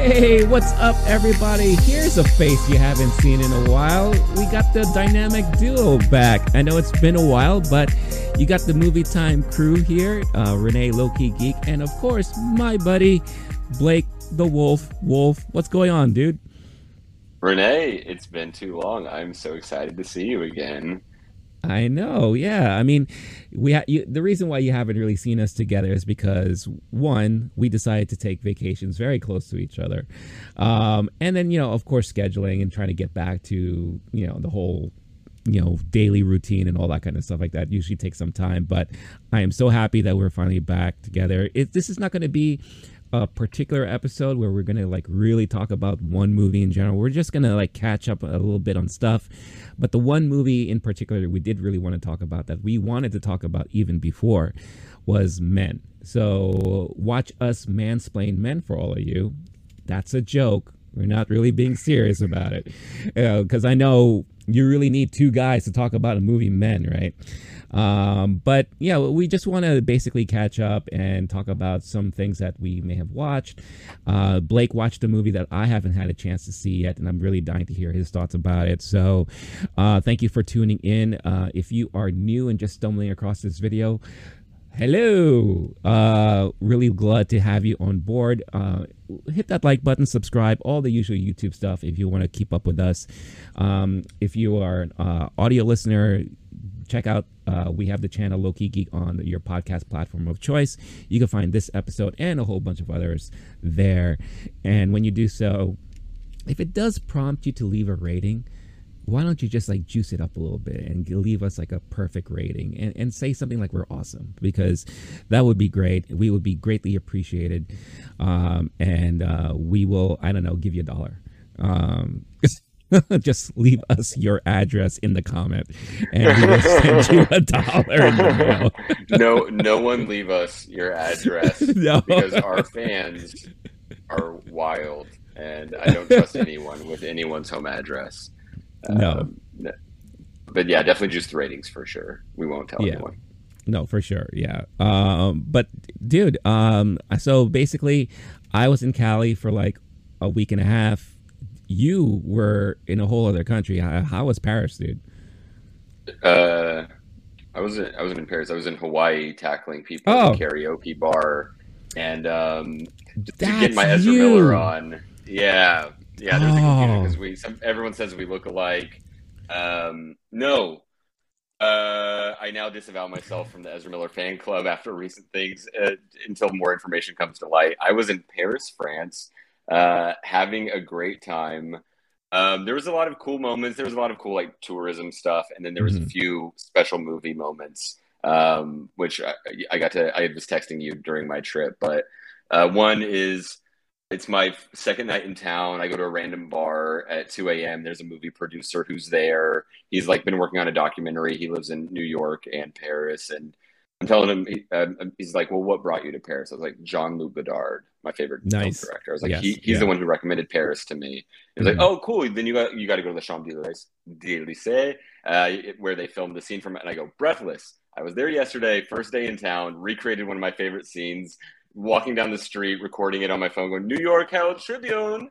Hey, what's up, everybody? Here's a face you haven't seen in a while. We got the dynamic duo back. I know it's been a while, but you got the movie time crew here uh, Renee Low Key Geek, and of course, my buddy Blake the Wolf. Wolf, what's going on, dude? Renee, it's been too long. I'm so excited to see you again. I know, yeah. I mean, we ha- you, the reason why you haven't really seen us together is because one, we decided to take vacations very close to each other, um, and then you know, of course, scheduling and trying to get back to you know the whole you know daily routine and all that kind of stuff like that usually takes some time. But I am so happy that we're finally back together. It, this is not going to be a particular episode where we're gonna like really talk about one movie in general. We're just gonna like catch up a little bit on stuff. But the one movie in particular we did really want to talk about that we wanted to talk about even before was Men. So watch us mansplain men for all of you. That's a joke. We're not really being serious about it. Because uh, I know you really need two guys to talk about a movie Men, right? Um, but yeah, we just want to basically catch up and talk about some things that we may have watched. Uh, Blake watched a movie that I haven't had a chance to see yet, and I'm really dying to hear his thoughts about it. So uh, thank you for tuning in. Uh, if you are new and just stumbling across this video, hello uh really glad to have you on board uh hit that like button subscribe all the usual youtube stuff if you want to keep up with us um if you are an uh, audio listener check out uh, we have the channel Low Key Geek on your podcast platform of choice. You can find this episode and a whole bunch of others there. And when you do so, if it does prompt you to leave a rating, why don't you just like juice it up a little bit and leave us like a perfect rating and, and say something like we're awesome because that would be great we would be greatly appreciated um, and uh, we will i don't know give you a dollar um, just leave us your address in the comment and we will send you a dollar no no one leave us your address no. because our fans are wild and i don't trust anyone with anyone's home address. No. Um, but yeah definitely just the ratings for sure. We won't tell yeah. anyone. No for sure. Yeah. Um but dude um so basically i was in cali for like a week and a half you were in a whole other country. How, how was Paris, dude? Uh, I wasn't. I wasn't in Paris. I was in Hawaii, tackling people oh. at the karaoke bar, and um, to get my Ezra you. Miller on. Yeah, yeah. There's oh. a confusion because we. Some, everyone says we look alike. Um, no, uh, I now disavow myself from the Ezra Miller fan club after recent things uh, until more information comes to light. I was in Paris, France, uh, having a great time. Um, there was a lot of cool moments. There was a lot of cool like tourism stuff, and then there was mm-hmm. a few special movie moments, um, which I, I, got to. I was texting you during my trip, but uh, one is it's my second night in town. I go to a random bar at 2 a.m. There's a movie producer who's there. He's like been working on a documentary. He lives in New York and Paris, and I'm telling him, he, uh, he's like, well, what brought you to Paris? I was like, Jean-Luc Godard, my favorite nice. film director. I was like, yes. he, he's yeah. the one who recommended Paris to me. He's mm-hmm. like, oh, cool. Then you got you got to go to the Champs Elysees, uh, where they filmed the scene from it. And I go, breathless. I was there yesterday, first day in town, recreated one of my favorite scenes, walking down the street, recording it on my phone, going, New York Herald Tribune,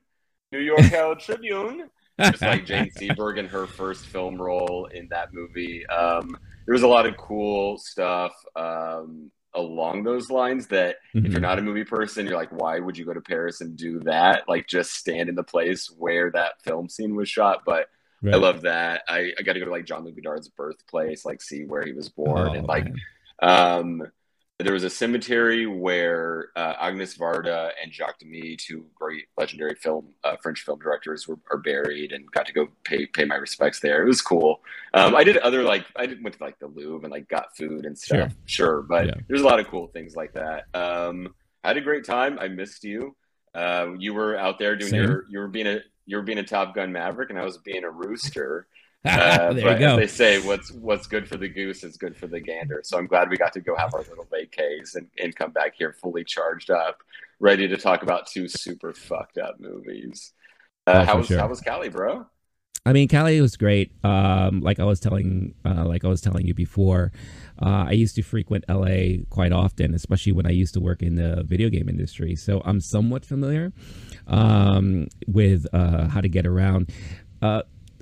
New York Herald Tribune. Just like Jane Seberg in her first film role in that movie. Um, there was a lot of cool stuff um, along those lines that mm-hmm. if you're mm-hmm. not a movie person, you're like, why would you go to Paris and do that? Like just stand in the place where that film scene was shot. But right. I love that. I, I got to go to like Jean-Luc Godard's birthplace, like see where he was born. Oh, and like, man. um, there was a cemetery where uh, Agnes Varda and Jacques Demy, two great legendary film uh, French film directors, were are buried, and got to go pay pay my respects there. It was cool. Um, I did other like I did, went to like the Louvre and like got food and stuff. Sure, sure but yeah. there's a lot of cool things like that. Um, I had a great time. I missed you. Uh, you were out there doing Same. your you were being a you were being a Top Gun Maverick, and I was being a rooster. Uh, there you go. they say, what's what's good for the goose is good for the gander. So I'm glad we got to go have our little vacays and, and come back here fully charged up, ready to talk about two super fucked up movies. Uh, oh, how was sure. how was Cali, bro? I mean, Cali was great. Um, like I was telling, uh, like I was telling you before, uh, I used to frequent LA quite often, especially when I used to work in the video game industry. So I'm somewhat familiar um, with uh, how to get around.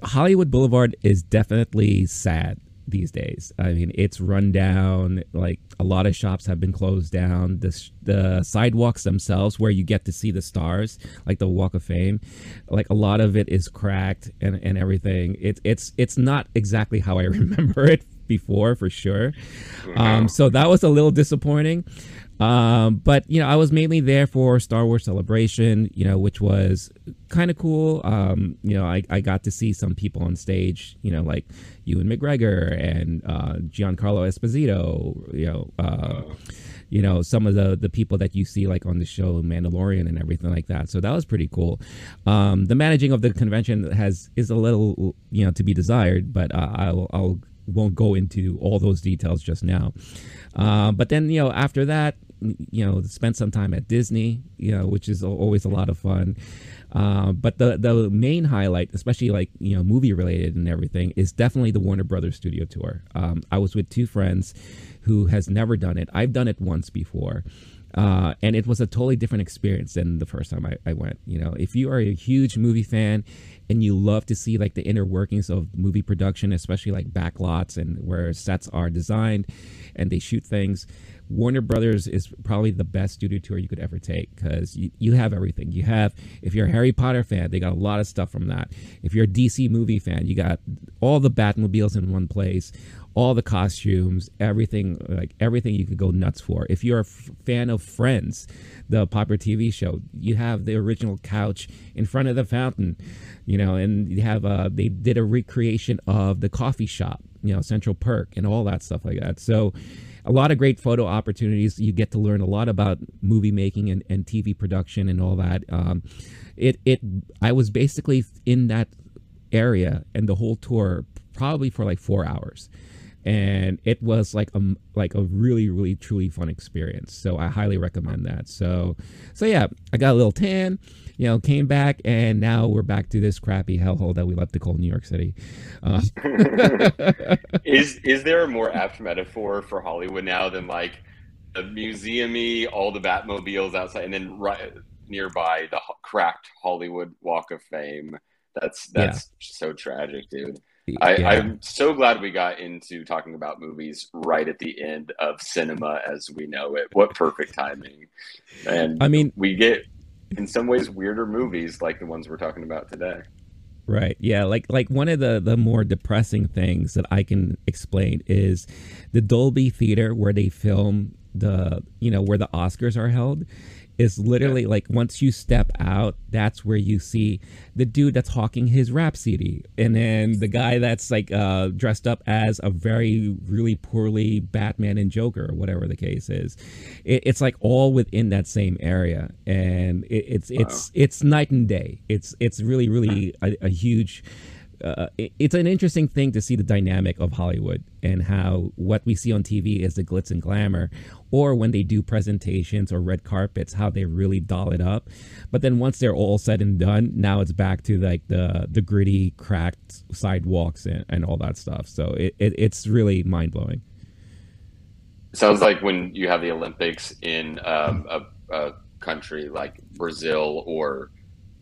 Hollywood Boulevard is definitely sad these days. I mean, it's run down. Like a lot of shops have been closed down. The the sidewalks themselves, where you get to see the stars, like the Walk of Fame, like a lot of it is cracked and and everything. It's it's it's not exactly how I remember it before, for sure. Um, so that was a little disappointing. Um, but you know, I was mainly there for Star Wars Celebration, you know, which was kind of cool. Um, you know, I, I got to see some people on stage, you know, like Ewan McGregor and uh, Giancarlo Esposito, you know, uh, you know, some of the the people that you see like on the show Mandalorian and everything like that. So that was pretty cool. Um, the managing of the convention has is a little, you know, to be desired, but uh, I'll I'll won't go into all those details just now. Uh, but then, you know, after that, you know, spent some time at Disney, you know, which is always a lot of fun. Uh, but the the main highlight, especially like you know movie related and everything, is definitely the Warner Brothers Studio Tour. Um, I was with two friends who has never done it. I've done it once before. Uh, and it was a totally different experience than the first time I, I went. You know, if you are a huge movie fan and you love to see like the inner workings of movie production, especially like backlots and where sets are designed and they shoot things, Warner Brothers is probably the best studio tour you could ever take because you, you have everything. You have, if you're a Harry Potter fan, they got a lot of stuff from that. If you're a DC movie fan, you got all the Batmobiles in one place, all the costumes, everything, like everything you could go nuts for. If you're a f- fan of Friends, the popular TV show, you have the original couch in front of the fountain, you know, and you have, uh, they did a recreation of the coffee shop, you know, Central Perk and all that stuff like that. So, a lot of great photo opportunities. You get to learn a lot about movie making and, and TV production and all that. Um, it it I was basically in that area and the whole tour probably for like four hours and it was like a like a really really truly fun experience so i highly recommend that so so yeah i got a little tan you know came back and now we're back to this crappy hellhole that we love to call new york city uh. is is there a more apt metaphor for hollywood now than like the museumy all the batmobiles outside and then right nearby the cracked hollywood walk of fame that's that's yeah. so tragic dude I, yeah. I'm so glad we got into talking about movies right at the end of cinema as we know it. What perfect timing. And I mean, we get in some ways weirder movies like the ones we're talking about today. Right. Yeah. Like like one of the the more depressing things that I can explain is the Dolby Theater where they film the you know where the Oscars are held is literally yeah. like once you step out, that's where you see the dude that's hawking his rap CD, and then the guy that's like uh, dressed up as a very really poorly Batman and Joker, or whatever the case is. It, it's like all within that same area, and it, it's wow. it's it's night and day. It's it's really really a, a huge uh, it, it's an interesting thing to see the dynamic of Hollywood and how what we see on TV is the glitz and glamour, or when they do presentations or red carpets, how they really doll it up. But then once they're all said and done, now it's back to like the the gritty, cracked sidewalks and, and all that stuff. So it, it it's really mind blowing. Sounds like when you have the Olympics in um, a, a country like Brazil or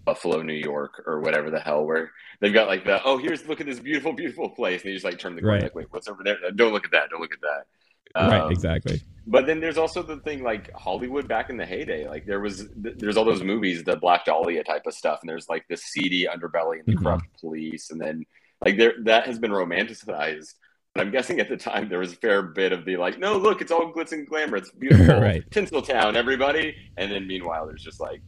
Buffalo, New York, or whatever the hell, where they've got like the oh, here's look at this beautiful, beautiful place, and they just like turn the corner, right. like, wait, what's over there? Don't look at that. Don't look at that. Um, right, exactly. But then there's also the thing like Hollywood back in the heyday. Like there was, there's all those movies, the Black Dahlia type of stuff, and there's like the seedy underbelly and the mm-hmm. corrupt police, and then like there that has been romanticized. But I'm guessing at the time there was a fair bit of the like, no, look, it's all glitz and glamour, it's beautiful, right. Tinseltown, everybody, and then meanwhile there's just like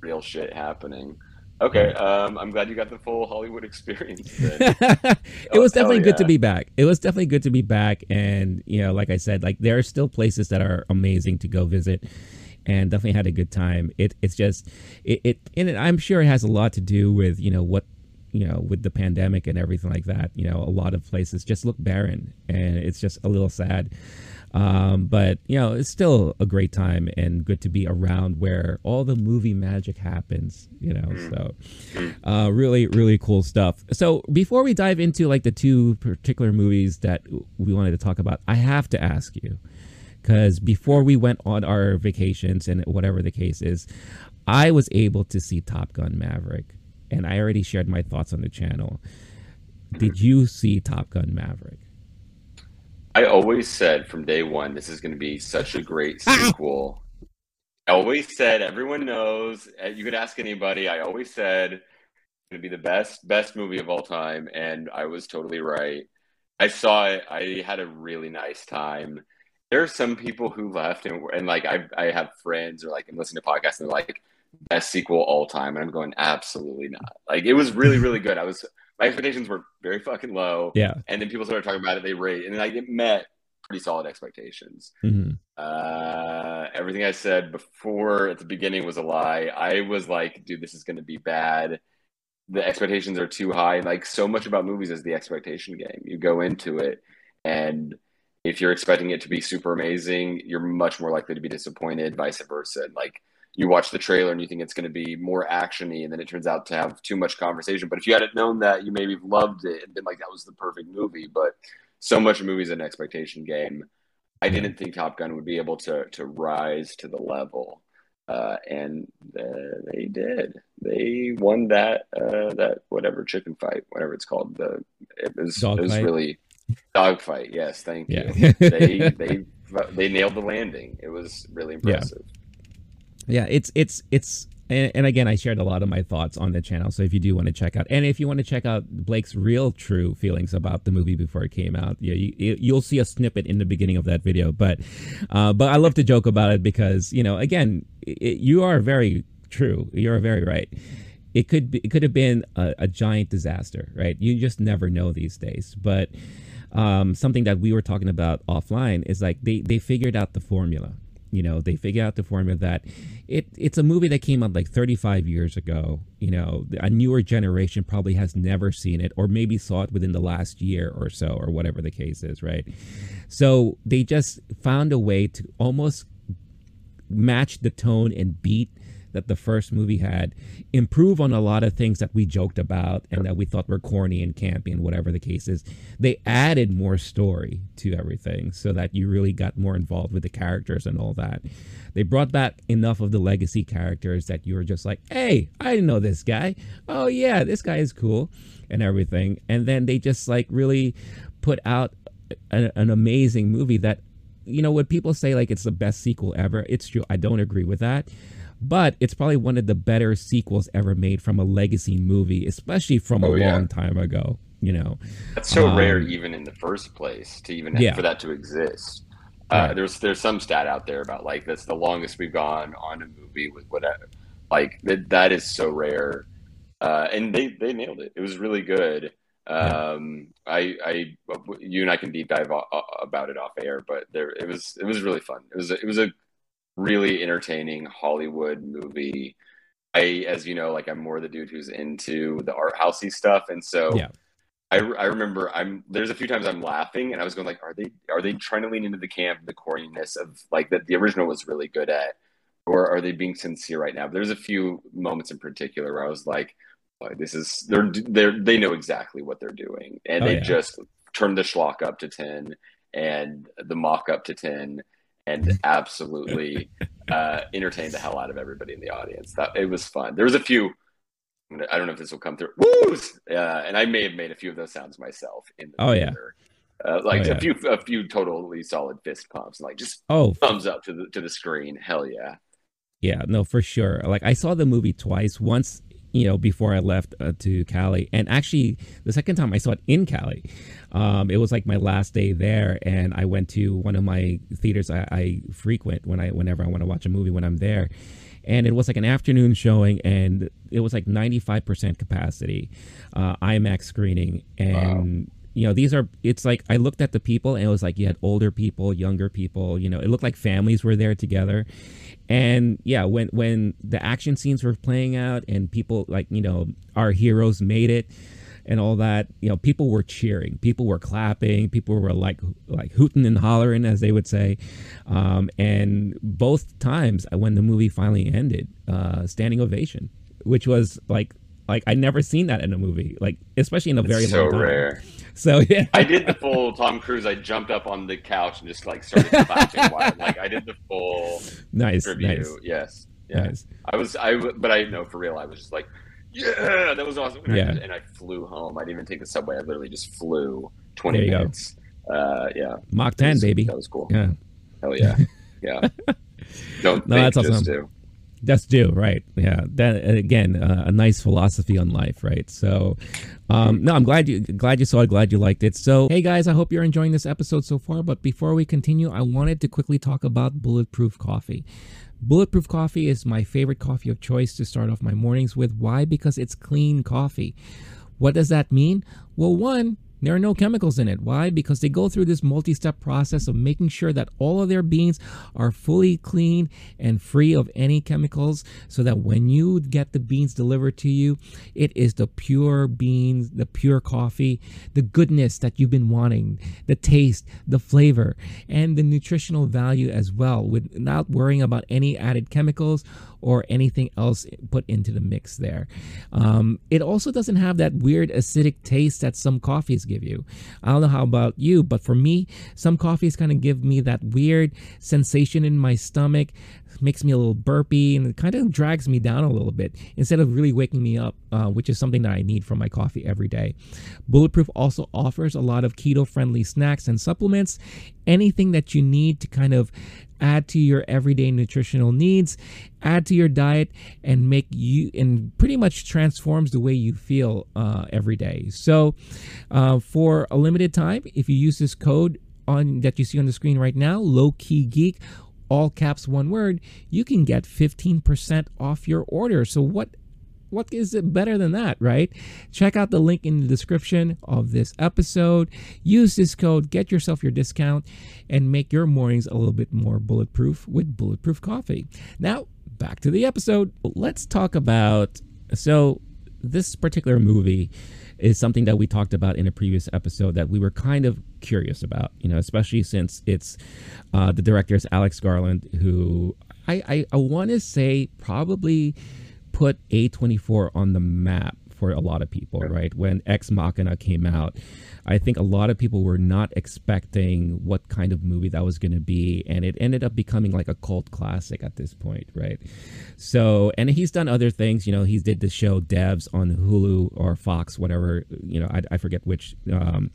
real shit happening. Okay, um, I'm glad you got the full Hollywood experience. it oh, was definitely good to be back. It was definitely good to be back, and you know, like I said, like there are still places that are amazing to go visit, and definitely had a good time. It it's just it, it and I'm sure it has a lot to do with you know what you know with the pandemic and everything like that. You know, a lot of places just look barren, and it's just a little sad. Um, but you know, it's still a great time and good to be around where all the movie magic happens. You know, mm. so uh, really, really cool stuff. So before we dive into like the two particular movies that we wanted to talk about, I have to ask you because before we went on our vacations and whatever the case is, I was able to see Top Gun Maverick, and I already shared my thoughts on the channel. Did you see Top Gun Maverick? I always said from day one, this is going to be such a great sequel. I always said, everyone knows. Uh, you could ask anybody. I always said it's going to be the best best movie of all time, and I was totally right. I saw it. I had a really nice time. There are some people who left, and, and like I, I have friends or like I'm listening to podcasts, and they're like, best sequel all time, and I'm going, absolutely not. Like it was really, really good. I was my expectations were very fucking low. Yeah. And then people started talking about it, they rate, and like it met pretty solid expectations. Mm-hmm. Uh, everything I said before at the beginning was a lie. I was like, dude, this is going to be bad. The expectations are too high. Like so much about movies is the expectation game. You go into it, and if you're expecting it to be super amazing, you're much more likely to be disappointed. Vice versa. And like you watch the trailer and you think it's going to be more actiony, and then it turns out to have too much conversation. But if you hadn't known that, you maybe loved it and been like, "That was the perfect movie." But so much of movies an expectation game. I didn't think Top Gun would be able to to rise to the level, uh, and uh, they did. They won that uh, that whatever chicken fight, whatever it's called. The it was Dog it was fight. really dogfight. Yes, thank yeah. you. they they they nailed the landing. It was really impressive. Yeah yeah it's it's it's and, and, again i shared a lot of my thoughts on the channel so if you do want to check out and if you want to check out blake's real true feelings about the movie before it came out yeah you, you'll see a snippet in the beginning of that video but uh, but i love to joke about it because you know again it, you are very true you're very right. It could be, it could have been a, a giant disaster right? You just never know these days but um, something that we were talking about offline is like they they figured out the formula you know, they figure out the formula that it it's a movie that came out like 35 years ago. You know, a newer generation probably has never seen it or maybe saw it within the last year or so or whatever the case is, right? So they just found a way to almost match the tone and beat that the first movie had, improve on a lot of things that we joked about and that we thought were corny and campy and whatever the case is. They added more story to everything so that you really got more involved with the characters and all that. They brought back enough of the legacy characters that you were just like, hey, I know this guy. Oh, yeah, this guy is cool and everything. And then they just like really put out a, an amazing movie that you know, when people say like it's the best sequel ever, it's true. I don't agree with that but it's probably one of the better sequels ever made from a legacy movie, especially from oh, a yeah. long time ago. You know, that's so um, rare, even in the first place, to even yeah. for that to exist. Uh, right. There's there's some stat out there about like that's the longest we've gone on a movie with whatever. Like that that is so rare, uh, and they they nailed it. It was really good. Um, yeah. I I you and I can deep dive about it off air, but there it was it was really fun. It was a, it was a really entertaining Hollywood movie. I, as you know, like I'm more the dude who's into the art housey stuff, and so yeah. I, I remember I'm there's a few times I'm laughing, and I was going like, are they are they trying to lean into the camp, the corniness of like that the original was really good at, or are they being sincere right now? But there's a few moments in particular where I was like, this is they're they're they know exactly what they're doing, and oh, they yeah. just turned the schlock up to ten and the Mach up to ten and absolutely uh, entertained the hell out of everybody in the audience. That it was fun. There was a few. I don't know if this will come through. Woos! Uh, and I may have made a few of those sounds myself in the oh theater. yeah, uh, like oh, a few a few totally solid fist pumps, like just oh thumbs up to the to the screen. Hell yeah. Yeah, no, for sure. Like I saw the movie twice. Once you know, before I left uh, to Cali. And actually, the second time I saw it in Cali, um, it was like my last day there, and I went to one of my theaters I, I frequent when I whenever I want to watch a movie when I'm there. And it was like an afternoon showing, and it was like 95% capacity, uh, IMAX screening, and wow. You know these are it's like i looked at the people and it was like you had older people younger people you know it looked like families were there together and yeah when when the action scenes were playing out and people like you know our heroes made it and all that you know people were cheering people were clapping people were like like hooting and hollering as they would say um, and both times when the movie finally ended uh, standing ovation which was like like I never seen that in a movie, like especially in a it's very so long time. rare. So yeah, I did the full Tom Cruise. I jumped up on the couch and just like started clapping. like I did the full nice review. Nice. Yes, yeah. Nice. I was I but I know for real. I was just like, yeah, that was awesome. And, yeah. I, and I flew home. I didn't even take the subway. I literally just flew twenty minutes. Uh, yeah, Mach ten, was, baby. That was cool. Yeah, hell yeah, yeah. Don't no, think, that's awesome. Do. That's due, right? Yeah. That again, uh, a nice philosophy on life, right? So, um, no, I'm glad you glad you saw it. Glad you liked it. So, hey guys, I hope you're enjoying this episode so far. But before we continue, I wanted to quickly talk about Bulletproof Coffee. Bulletproof Coffee is my favorite coffee of choice to start off my mornings with. Why? Because it's clean coffee. What does that mean? Well, one, there are no chemicals in it. Why? Because they go through this multi step process of making sure that all of their beans are fully clean and free of any chemicals so that when you get the beans delivered to you, it is the pure beans, the pure coffee, the goodness that you've been wanting, the taste, the flavor, and the nutritional value as well, without worrying about any added chemicals or anything else put into the mix there. Um, it also doesn't have that weird acidic taste that some coffees give you. I don't know how about you, but for me, some coffees kind of give me that weird sensation in my stomach, makes me a little burpy, and it kind of drags me down a little bit instead of really waking me up, uh, which is something that I need from my coffee every day. Bulletproof also offers a lot of keto friendly snacks and supplements, anything that you need to kind of add to your everyday nutritional needs, add to your diet, and make you and pretty much transforms the way you feel uh, every day. So, uh, for a limited time, if you use this code on that you see on the screen right now, low key geek. All caps, one word, you can get 15% off your order. So, what what is it better than that, right? Check out the link in the description of this episode. Use this code, get yourself your discount, and make your mornings a little bit more bulletproof with Bulletproof Coffee. Now, back to the episode. Let's talk about so this particular movie is something that we talked about in a previous episode that we were kind of curious about, you know, especially since it's uh, the director is Alex Garland, who I, I, I want to say probably put A24 on the map for a lot of people, right? When Ex Machina came out, I think a lot of people were not expecting what kind of movie that was going to be, and it ended up becoming like a cult classic at this point, right? So, and he's done other things. You know, he did the show Devs on Hulu or Fox, whatever. You know, I, I forget which um,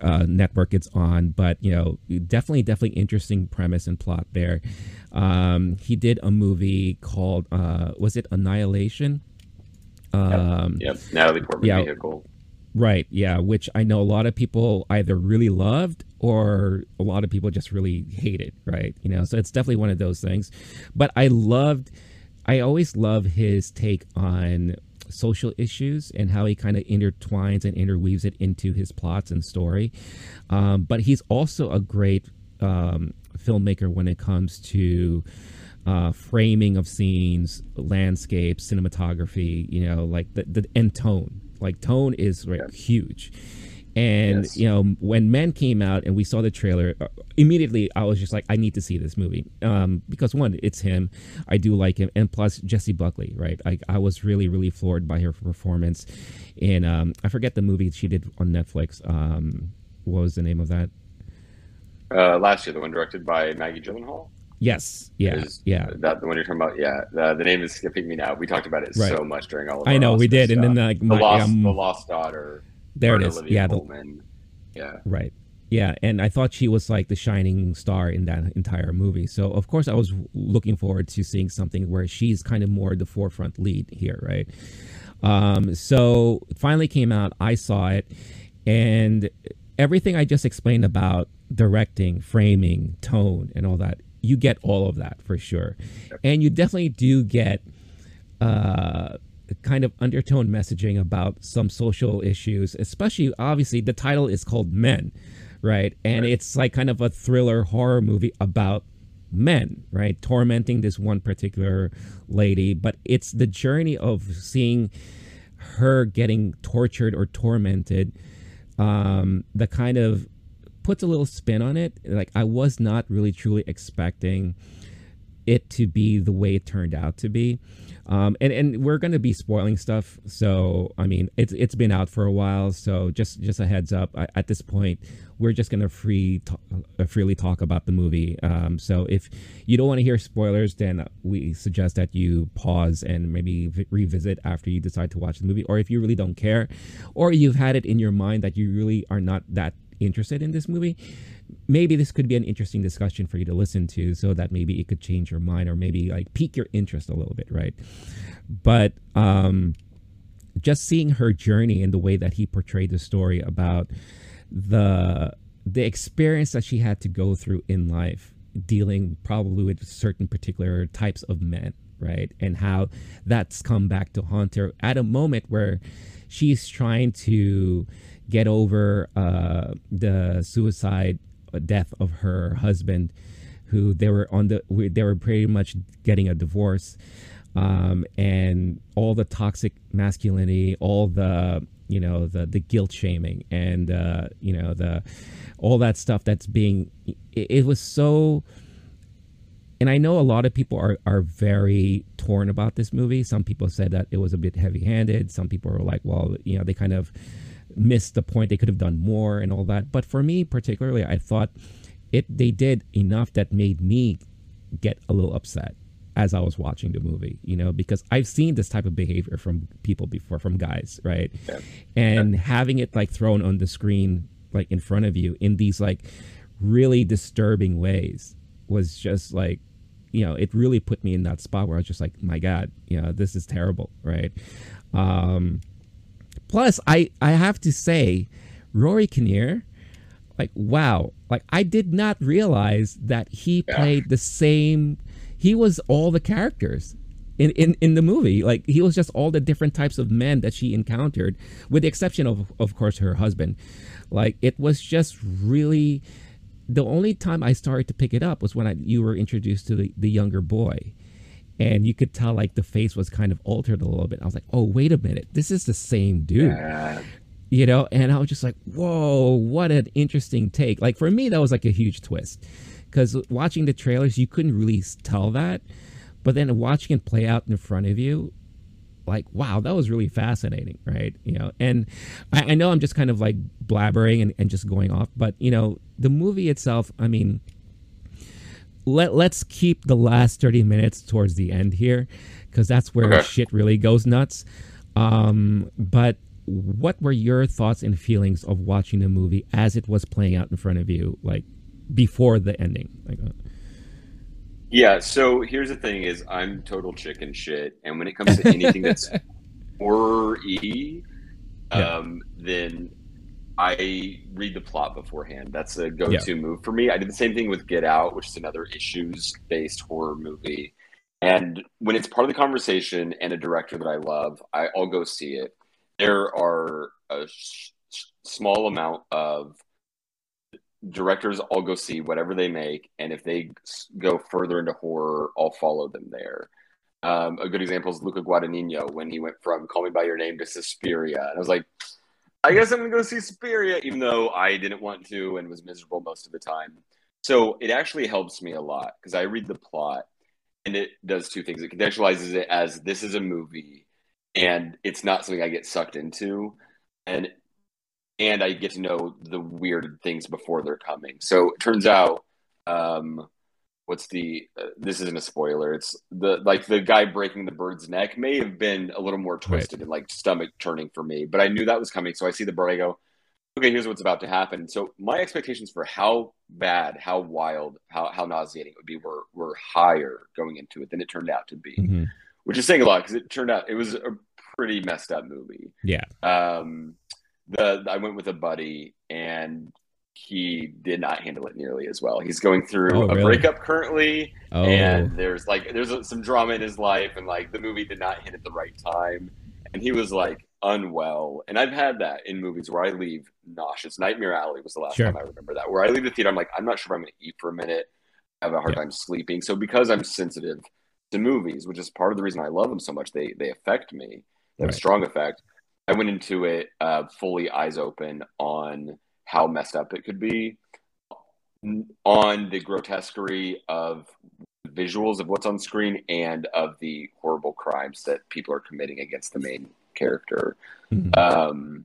uh, network it's on, but you know, definitely, definitely interesting premise and plot there. Um, he did a movie called uh, was it Annihilation? Um, yep. yep. Natalie Portman yeah, vehicle. Right. Yeah. Which I know a lot of people either really loved or a lot of people just really hated. Right. You know. So it's definitely one of those things. But I loved. I always love his take on social issues and how he kind of intertwines and interweaves it into his plots and story. Um, but he's also a great um, filmmaker when it comes to uh, framing of scenes, landscapes, cinematography. You know, like the, the and tone. Like tone is like, huge. And yes. you know, when Men came out and we saw the trailer, uh, immediately I was just like, I need to see this movie um, because one, it's him. I do like him, and plus Jessie Buckley, right? I, I was really really floored by her performance. In um, I forget the movie she did on Netflix. Um, what was the name of that? Uh, last year, the one directed by Maggie Gyllenhaal. Yes. Yeah. Yeah. That the one you're talking about. Yeah. The, the name is skipping me now. We talked about it right. so much during all of. I know we did, stuff. and then like my, the lost, um, the lost daughter. There it is. Olivia yeah. The, yeah. Right. Yeah, and I thought she was like the shining star in that entire movie. So of course I was looking forward to seeing something where she's kind of more the forefront lead here, right? Um, so finally came out. I saw it, and everything I just explained about directing, framing, tone, and all that, you get all of that for sure. And you definitely do get uh, kind of undertone messaging about some social issues, especially obviously the title is called Men, right? And right. it's like kind of a thriller horror movie about men, right? Tormenting this one particular lady, but it's the journey of seeing her getting tortured or tormented um, that kind of puts a little spin on it. Like I was not really truly expecting it to be the way it turned out to be. Um, and and we're going to be spoiling stuff, so I mean it's it's been out for a while, so just just a heads up. I, at this point, we're just going to free uh, freely talk about the movie. Um, so if you don't want to hear spoilers, then we suggest that you pause and maybe v- revisit after you decide to watch the movie, or if you really don't care, or you've had it in your mind that you really are not that interested in this movie maybe this could be an interesting discussion for you to listen to so that maybe it could change your mind or maybe like pique your interest a little bit right? But um just seeing her journey and the way that he portrayed the story about the the experience that she had to go through in life dealing probably with certain particular types of men right? And how that's come back to haunt her at a moment where she's trying to get over uh, the suicide death of her husband, who they were on the they were pretty much getting a divorce, um, and all the toxic masculinity, all the you know the the guilt shaming, and uh, you know the all that stuff that's being it, it was so and I know a lot of people are are very torn about this movie. Some people said that it was a bit heavy handed. Some people were like, well, you know, they kind of missed the point. They could have done more and all that. But for me, particularly, I thought it they did enough that made me get a little upset as I was watching the movie, you know, because I've seen this type of behavior from people before, from guys, right? Yeah. And yeah. having it like thrown on the screen, like in front of you in these like really disturbing ways was just like, you know, it really put me in that spot where I was just like, my God, you know, this is terrible, right? Um, Plus, I I have to say, Rory Kinnear, like wow, like I did not realize that he yeah. played the same. He was all the characters in, in in the movie. Like he was just all the different types of men that she encountered, with the exception of of course her husband. Like it was just really. The only time I started to pick it up was when I, you were introduced to the, the younger boy and you could tell like the face was kind of altered a little bit. I was like, oh wait a minute, this is the same dude. Yeah. You know, and I was just like, whoa, what an interesting take. Like for me, that was like a huge twist. Because watching the trailers, you couldn't really tell that. But then watching it play out in front of you, like, wow, that was really fascinating, right? You know, and I, I know I'm just kind of like blabbering and, and just going off, but you know, the movie itself, I mean, let let's keep the last 30 minutes towards the end here because that's where okay. shit really goes nuts um, but what were your thoughts and feelings of watching the movie as it was playing out in front of you like before the ending like uh, yeah so here's the thing is i'm total chicken shit and when it comes to anything that's horror-y um, yeah. then I read the plot beforehand. That's a go-to yeah. move for me. I did the same thing with Get Out, which is another issues-based horror movie. And when it's part of the conversation and a director that I love, I, will go see it. There are a sh- small amount of directors I'll go see whatever they make, and if they go further into horror, I'll follow them there. Um, a good example is Luca Guadagnino when he went from Call Me by Your Name to Suspiria, and I was like, I guess I'm gonna go see Suspiria, even though I didn't want to and was miserable most of the time. So it actually helps me a lot because I read the plot and it does two things. It contextualizes it as this is a movie and it's not something I get sucked into, and and I get to know the weird things before they're coming. So it turns out um, what's the uh, this isn't a spoiler it's the like the guy breaking the bird's neck may have been a little more twisted right. and like stomach turning for me but i knew that was coming so i see the bird i go okay here's what's about to happen so my expectations for how bad how wild how, how nauseating it would be were were higher going into it than it turned out to be mm-hmm. which is saying a lot because it turned out it was a pretty messed up movie yeah um the i went with a buddy and he did not handle it nearly as well. He's going through oh, a really? breakup currently, oh. and there's like there's some drama in his life, and like the movie did not hit at the right time. and he was like unwell. And I've had that in movies where I leave nauseous. Nightmare Alley was the last sure. time I remember that, where I leave the theater, I'm like, I'm not sure if I'm going to eat for a minute. I have a hard yeah. time sleeping. So because I'm sensitive to movies, which is part of the reason I love them so much, they they affect me. They have right. a strong effect. I went into it uh, fully eyes open on how messed up it could be, on the grotesquerie of visuals of what's on screen and of the horrible crimes that people are committing against the main character. Mm-hmm. Um,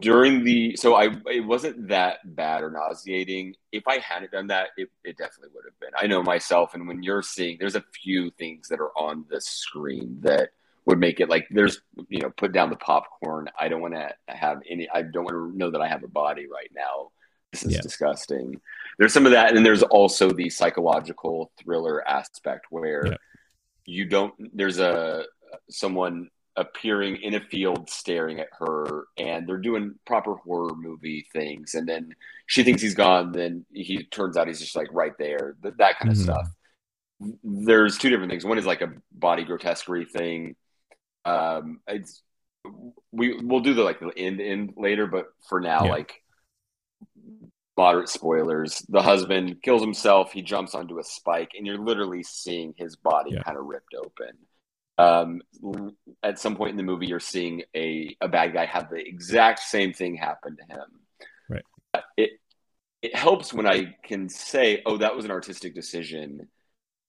during the so I it wasn't that bad or nauseating. If I hadn't done that, it, it definitely would have been. I know myself, and when you're seeing, there's a few things that are on the screen that would make it like there's you know put down the popcorn. I don't want to have any. I don't want to know that I have a body right now. This is yeah. disgusting. There's some of that, and then there's also the psychological thriller aspect where yeah. you don't. There's a someone appearing in a field staring at her and they're doing proper horror movie things and then she thinks he's gone then he turns out he's just like right there that, that kind of mm-hmm. stuff there's two different things one is like a body grotesquerie thing um it's we we'll do the like the end end later but for now yeah. like moderate spoilers the husband kills himself he jumps onto a spike and you're literally seeing his body yeah. kind of ripped open um, at some point in the movie, you're seeing a, a bad guy have the exact same thing happen to him. Right. It it helps when I can say, "Oh, that was an artistic decision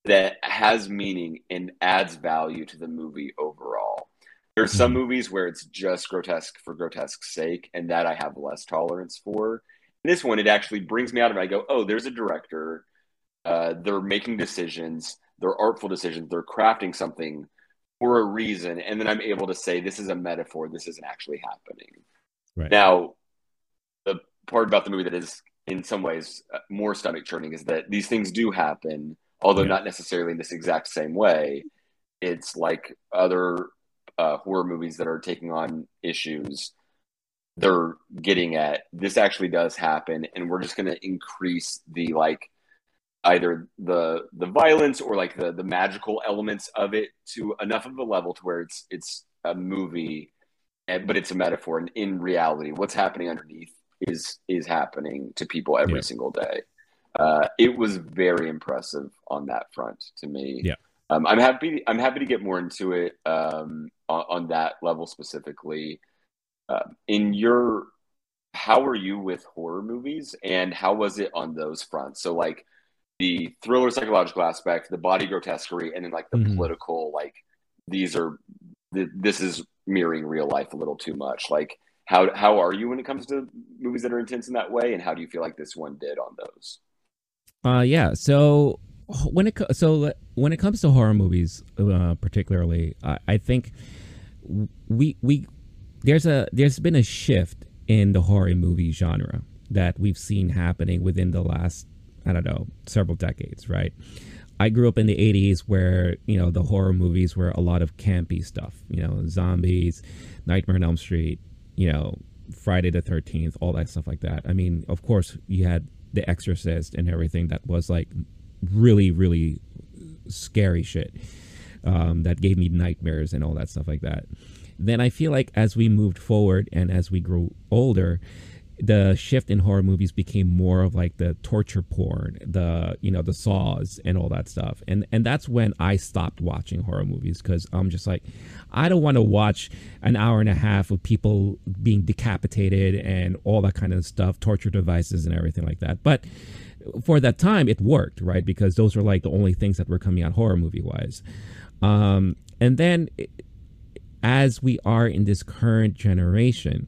that has meaning and adds value to the movie overall." There's some mm-hmm. movies where it's just grotesque for grotesque's sake, and that I have less tolerance for. In this one, it actually brings me out of it. I go, "Oh, there's a director. Uh, they're making decisions. They're artful decisions. They're crafting something." for a reason, and then I'm able to say this is a metaphor. This isn't actually happening. Right. Now, the part about the movie that is in some ways uh, more stomach churning is that these things do happen, although yeah. not necessarily in this exact same way. It's like other uh, horror movies that are taking on issues. They're getting at this actually does happen, and we're just going to increase the like either the the violence or like the the magical elements of it to enough of a level to where it's it's a movie but it's a metaphor and in reality what's happening underneath is is happening to people every yeah. single day uh, it was very impressive on that front to me yeah um, i'm happy i'm happy to get more into it um, on, on, that level specifically uh, in your how are you with horror movies and how was it on those fronts so like the thriller psychological aspect, the body grotesquerie, and then like the mm-hmm. political, like these are this is mirroring real life a little too much. Like how how are you when it comes to movies that are intense in that way, and how do you feel like this one did on those? Uh, yeah. So when it so when it comes to horror movies, uh, particularly, I, I think we we there's a there's been a shift in the horror movie genre that we've seen happening within the last I don't know, several decades, right? I grew up in the 80s where, you know, the horror movies were a lot of campy stuff, you know, zombies, Nightmare on Elm Street, you know, Friday the 13th, all that stuff like that. I mean, of course, you had The Exorcist and everything that was like really, really scary shit um, that gave me nightmares and all that stuff like that. Then I feel like as we moved forward and as we grew older, the shift in horror movies became more of like the torture porn, the you know the saws and all that stuff, and and that's when I stopped watching horror movies because I'm just like, I don't want to watch an hour and a half of people being decapitated and all that kind of stuff, torture devices and everything like that. But for that time, it worked, right? Because those were like the only things that were coming out horror movie wise. Um, and then, as we are in this current generation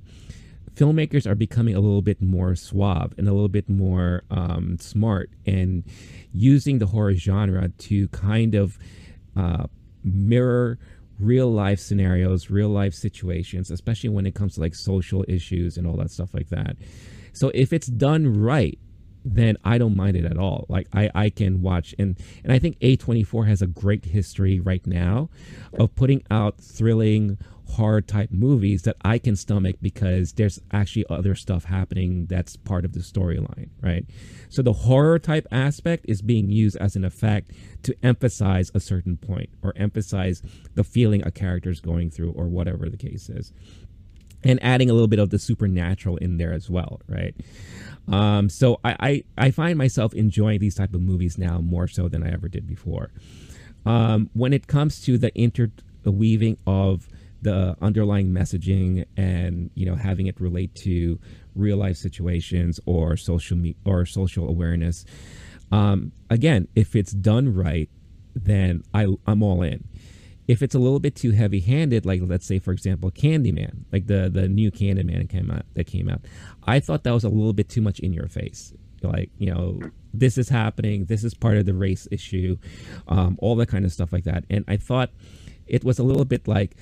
filmmakers are becoming a little bit more suave and a little bit more um, smart and using the horror genre to kind of uh, mirror real life scenarios, real life situations, especially when it comes to like social issues and all that stuff like that. So if it's done right, then I don't mind it at all. Like I, I can watch and and I think A24 has a great history right now of putting out thrilling horror type movies that I can stomach because there's actually other stuff happening that's part of the storyline, right? So the horror type aspect is being used as an effect to emphasize a certain point or emphasize the feeling a character is going through or whatever the case is. And adding a little bit of the supernatural in there as well, right? Um, so I, I, I find myself enjoying these type of movies now more so than I ever did before. Um, when it comes to the interweaving of the underlying messaging and you know having it relate to real life situations or social me- or social awareness. Um, again if it's done right then I, i'm all in. If it's a little bit too heavy handed like let's say for example candyman like the the new candyman came out that came out i thought that was a little bit too much in your face. Like you know this is happening this is part of the race issue um, all that kind of stuff like that. And i thought it was a little bit like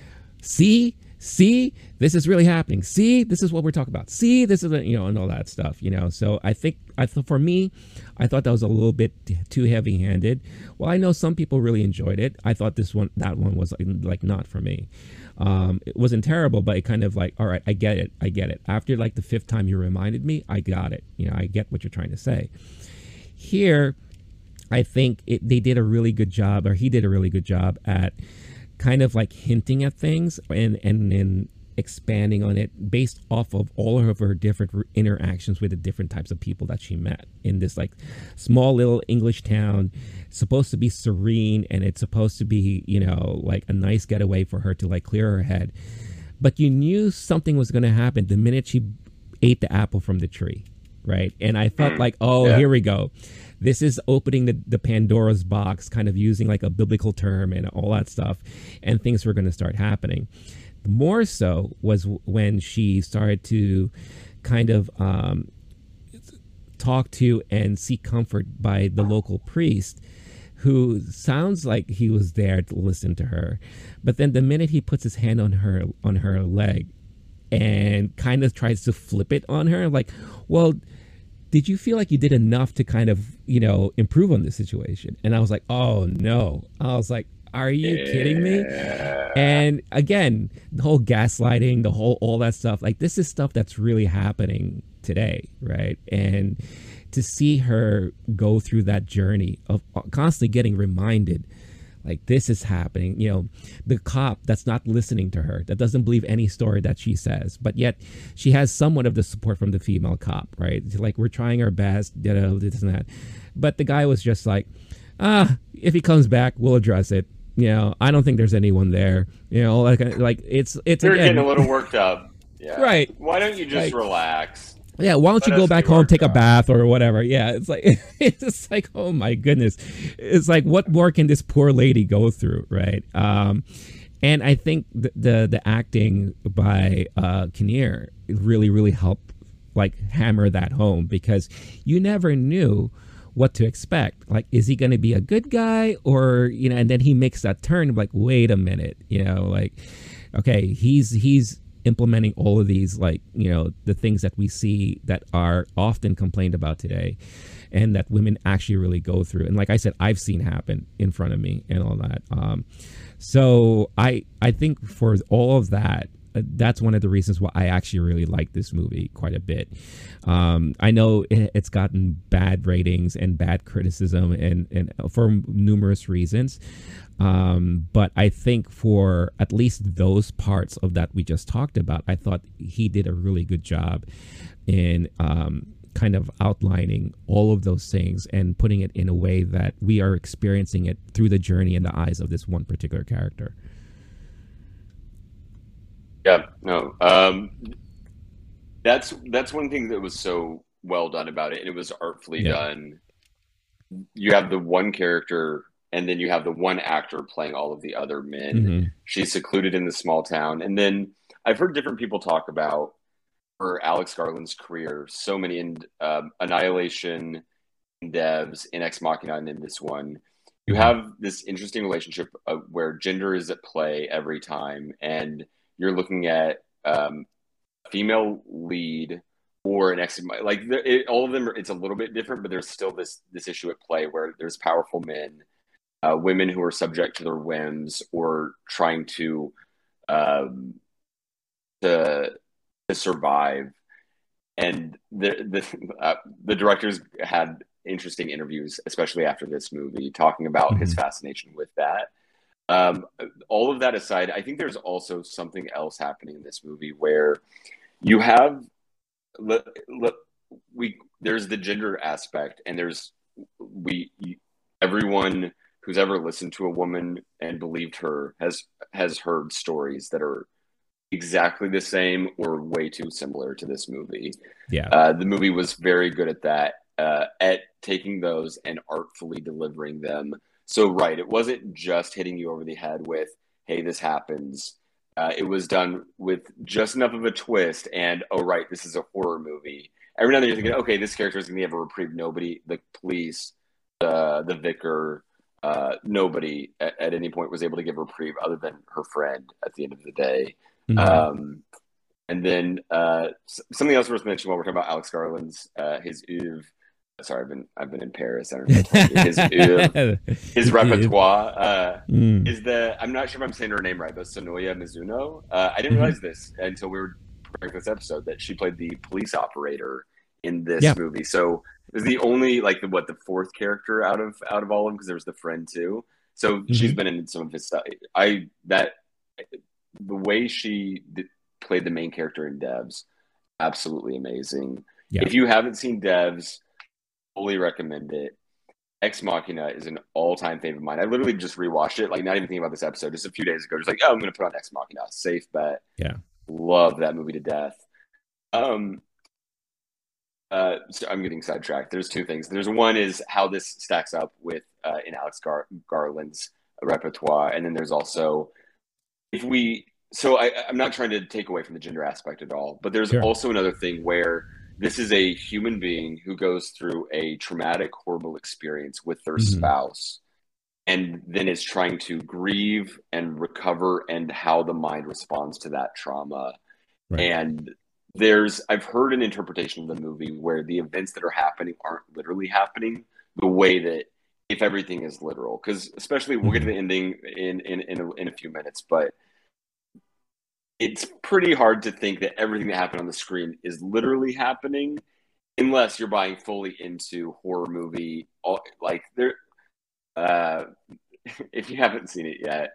see see this is really happening. See this is what we're talking about. See this is you know and all that stuff you know. So i think i thought for me i thought that was a little bit too heavy handed well i know some people really enjoyed it i thought this one that one was like, like not for me. Um, it wasn't terrible but it kind of like all right i get it i get it. After like the fifth time you reminded me i got it. You know i get what you're trying to say. Here i think it, they did a really good job or he did a really good job at kind of like hinting at things and and then expanding on it based off of all of her different interactions with the different types of people that she met in this like small little English town supposed to be serene and it's supposed to be you know like a nice getaway for her to like clear her head but you knew something was going to happen the minute she ate the apple from the tree right and i felt mm. like oh yeah. here we go this is opening the, the Pandora's box, kind of using like a biblical term and all that stuff, and things were going to start happening. More so was when she started to kind of um, talk to and seek comfort by the local priest who sounds like he was there to listen to her but then the minute he puts his hand on her on her leg and kind of tries to flip it on her like well did you feel like you did enough to kind of you know improve on this situation? And i was like oh no. I was like are you yeah. kidding me? And again the whole gaslighting the whole all that stuff like this is stuff that's really happening today right? And to see her go through that journey of uh, constantly getting reminded like this is happening you know the cop that's not listening to her that doesn't believe any story that she says but yet she has somewhat of the support from the female cop right? Like we're trying our best you know this and that. But the guy was just like ah if he comes back we'll address it. You know i don't think there's anyone there you know like like it's it's they're again, getting a little worked up. Yeah. Right. Why don't you just like, relax yeah, why don't you go back home, take a bath or whatever? Yeah, it's like it's like oh my goodness, it's like what more can this poor lady go through, right? Um, and I think the the, the acting by uh, Kinnear really really helped like hammer that home because you never knew what to expect. Like, is he going to be a good guy or you know? And then he makes that turn like, wait a minute, you know, like okay, he's he's implementing all of these like you know the things that we see that are often complained about today and that women actually really go through. And like i said i've seen happen in front of me and all that. Um, so i i think for all of that that's one of the reasons why I actually really like this movie quite a bit. Um, I know it, it's gotten bad ratings and bad criticism, and, and for numerous reasons. Um, but I think for at least those parts of that we just talked about, I thought he did a really good job in um, kind of outlining all of those things and putting it in a way that we are experiencing it through the journey and the eyes of this one particular character. Yeah, no, um, that's that's one thing that was so well done about it, and it was artfully yeah. done. You have the one character and then you have the one actor playing all of the other men. Mm-hmm. She's secluded in the small town, and then I've heard different people talk about her Alex Garland's career. So many in um, Annihilation, in Devs, in Ex Machina, and in this one. You mm-hmm. have this interesting relationship where gender is at play every time, and you're looking at um, a female lead or an ex like it, all of them. Are, it's a little bit different, but there's still this this issue at play where there's powerful men uh, women who are subject to their whims or trying to um, to to survive. And the the uh, the directors had interesting interviews, especially after this movie, talking about mm-hmm. his fascination with that. Um, all of that aside, I think there's also something else happening in this movie where you have look, look we there's the gender aspect, and there's we everyone who's ever listened to a woman and believed her has has heard stories that are exactly the same or way too similar to this movie. Yeah, uh, the movie was very good at that, uh, at taking those and artfully delivering them. So right, it wasn't just hitting you over the head with "Hey, this happens." Uh, it was done with just enough of a twist, and oh right, this is a horror movie. Every now and then you're thinking, okay, this character is going to have a reprieve. Nobody, the police, the the vicar, uh, nobody at, at, any point was able to give reprieve other than her friend at the end of the day. Mm-hmm. Um, and then uh, something else worth mentioning while we're talking about Alex Garland's uh, his oeuvre. Sorry, I've been I've been in Paris. I don't know his oeuvre, his repertoire uh, mm. is the I'm not sure if I'm saying her name right, but Sonoya Mizuno. Uh, I didn't mm-hmm. realize this until we were preparing this episode that she played the police operator in this yeah. movie. So it was the only like the what the fourth character out of out of all of them because there was the friend too. So mm-hmm. she's been in some of his stuff. I that the way she did, played the main character in Devs, absolutely amazing. Yeah. If you haven't seen Devs, fully recommend it. Ex Machina is an all-time favorite of mine. I literally just rewatched it, like not even thinking about this episode, just a few days ago. Just like, oh, I'm going to put on Ex Machina, safe bet. Yeah, love that movie to death. Um, uh, so I'm getting sidetracked. There's two things. There's one is how this stacks up with uh, in Alex Gar- Garland's repertoire, and then there's also if we. So I, am not trying to take away from the gender aspect at all, but there's sure. also another thing where this is a human being who goes through a traumatic, horrible experience with their mm-hmm. spouse, and then is trying to grieve and recover, and how the mind responds to that trauma, right. and there's I've heard an interpretation of the movie where the events that are happening aren't literally happening the way that if everything is literal because especially we'll get to the ending in in in a, in a few minutes but it's pretty hard to think that everything that happened on the screen is literally happening unless you're buying fully into horror movie like there uh if you haven't seen it yet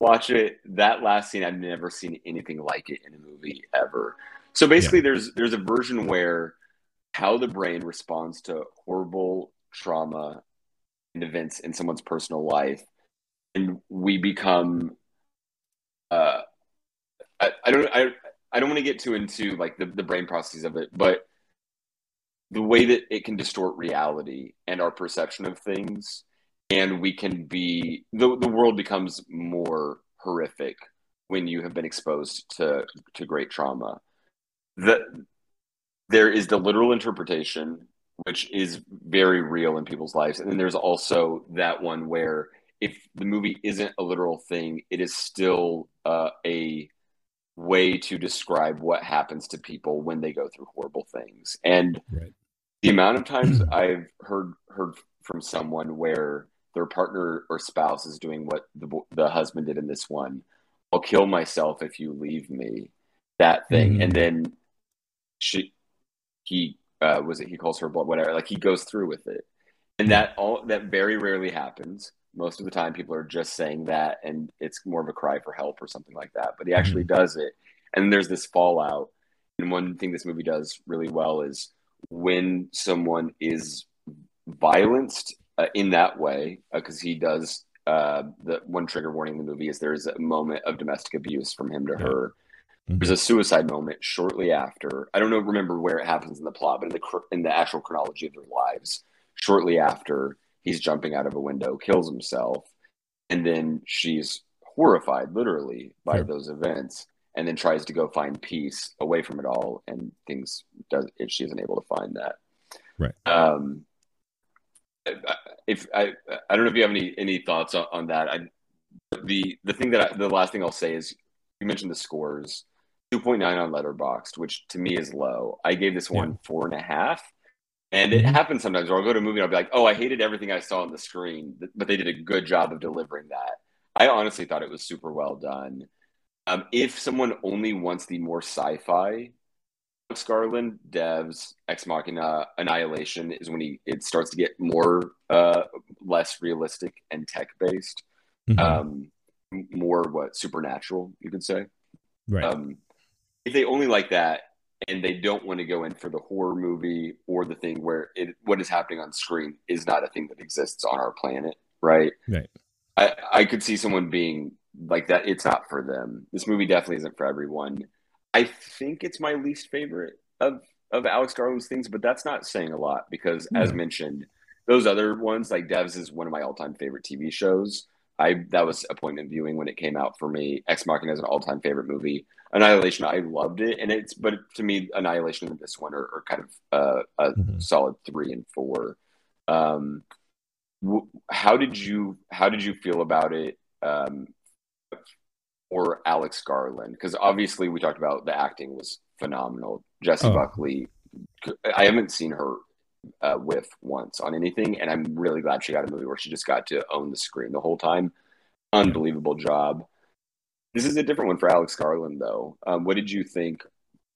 watch it that last scene i've never seen anything like it in a movie ever so basically, yeah. there's there's a version where how the brain responds to horrible trauma and events in someone's personal life, and we become. Uh, I, I don't I I don't want to get too into like the, the brain processes of it, but the way that it can distort reality and our perception of things, and we can be the the world becomes more horrific when you have been exposed to to great trauma. The there is the literal interpretation which is very real in people's lives and then there's also that one where if the movie isn't a literal thing it is still uh, a way to describe what happens to people when they go through horrible things and right. the amount of times i've heard heard from someone where their partner or spouse is doing what the, the husband did in this one i'll kill myself if you leave me that thing mm-hmm. and then she he uh, was it he calls her blood whatever like he goes through with it and that all that very rarely happens most of the time people are just saying that and it's more of a cry for help or something like that but he actually mm-hmm. does it and there's this fallout and one thing this movie does really well is when someone is violenced uh, in that way because uh, he does uh, the one trigger warning in the movie is there's a moment of domestic abuse from him to yeah. her Mm-hmm. There's a suicide moment shortly after. I don't know, remember where it happens in the plot, but in the in the actual chronology of their lives, shortly after he's jumping out of a window, kills himself, and then she's horrified, literally, by sure. those events, and then tries to go find peace away from it all, and things does she isn't able to find that. Right. Um. If I, I don't know if you have any any thoughts on, on that. I, the the thing that I, the last thing I'll say is you mentioned the scores 2.9 on Letterboxd, which to me is low. I gave this one yeah. four and a half. And it mm-hmm. happens sometimes where I'll go to a movie and I'll be like, oh, I hated everything I saw on the screen, but they did a good job of delivering that. I honestly thought it was super well done. Um, if someone only wants the more sci-fi, Alex Garland, Devs, Ex Machina, Annihilation is when he it starts to get more uh, less realistic and tech based, mm-hmm. um, more what supernatural you could say. Right. Um, if they only like that and they don't want to go in for the horror movie or the thing where it what is happening on screen is not a thing that exists on our planet, right? Right. I, I could see someone being like that. It's not for them. This movie definitely isn't for everyone. I think it's my least favorite of of Alex Garland's things, but that's not saying a lot because, yeah. as mentioned, those other ones like Devs is one of my all time favorite TV shows. I that was appointment viewing when it came out for me. Ex Machina is an all time favorite movie. Annihilation, I loved it, and it's but to me, Annihilation and this one are, are kind of uh, a mm-hmm. solid three and four. Um, w- how did you how did you feel about it? Um, or Alex Garland? Because obviously we talked about the acting was phenomenal. Jessie oh. Buckley, I haven't seen her uh, whiff once on anything, and I'm really glad she got a movie where she just got to own the screen the whole time. Unbelievable job. This is a different one for Alex Garland, though. Um, what did you think?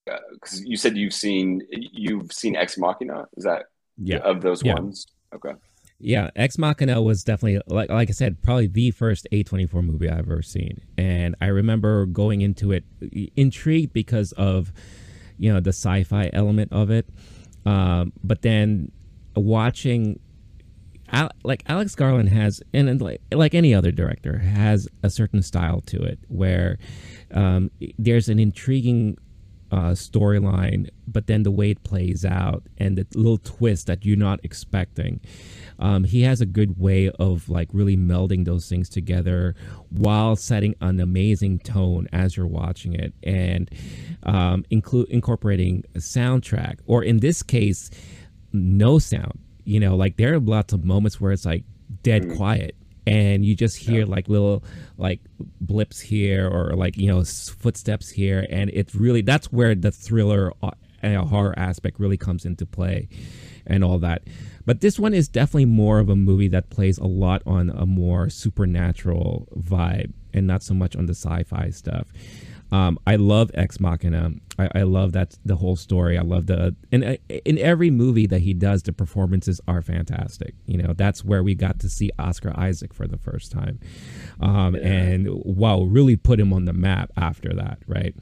Because uh, you said you've seen you've seen Ex Machina. Is that yeah of those yeah. ones? Okay. Yeah, Ex Machina was definitely like like I said, probably the first A24 movie I've ever seen, and I remember going into it intrigued because of you know the sci-fi element of it, um, but then watching. like Alex Garland has, and like, like any other director, has a certain style to it where um, there's an intriguing uh, storyline, but then the way it plays out and the little twist that you're not expecting um, he has a good way of like really melding those things together while setting an amazing tone as you're watching it and um, include incorporating a soundtrack or in this case no sound you know like there are lots of moments where it's like dead mm. quiet and you just hear yeah. like little like blips here or like you know footsteps here and it's really that's where the thriller and uh, horror aspect really comes into play and all that but this one is definitely more of a movie that plays a lot on a more supernatural vibe and not so much on the sci-fi stuff. Um, I love Ex Machina. I, I, love that the whole story. I love the and uh, in every movie that he does, the performances are fantastic. You know, that's where we got to see Oscar Isaac for the first time, um, yeah. and wow, really put him on the map after that, right?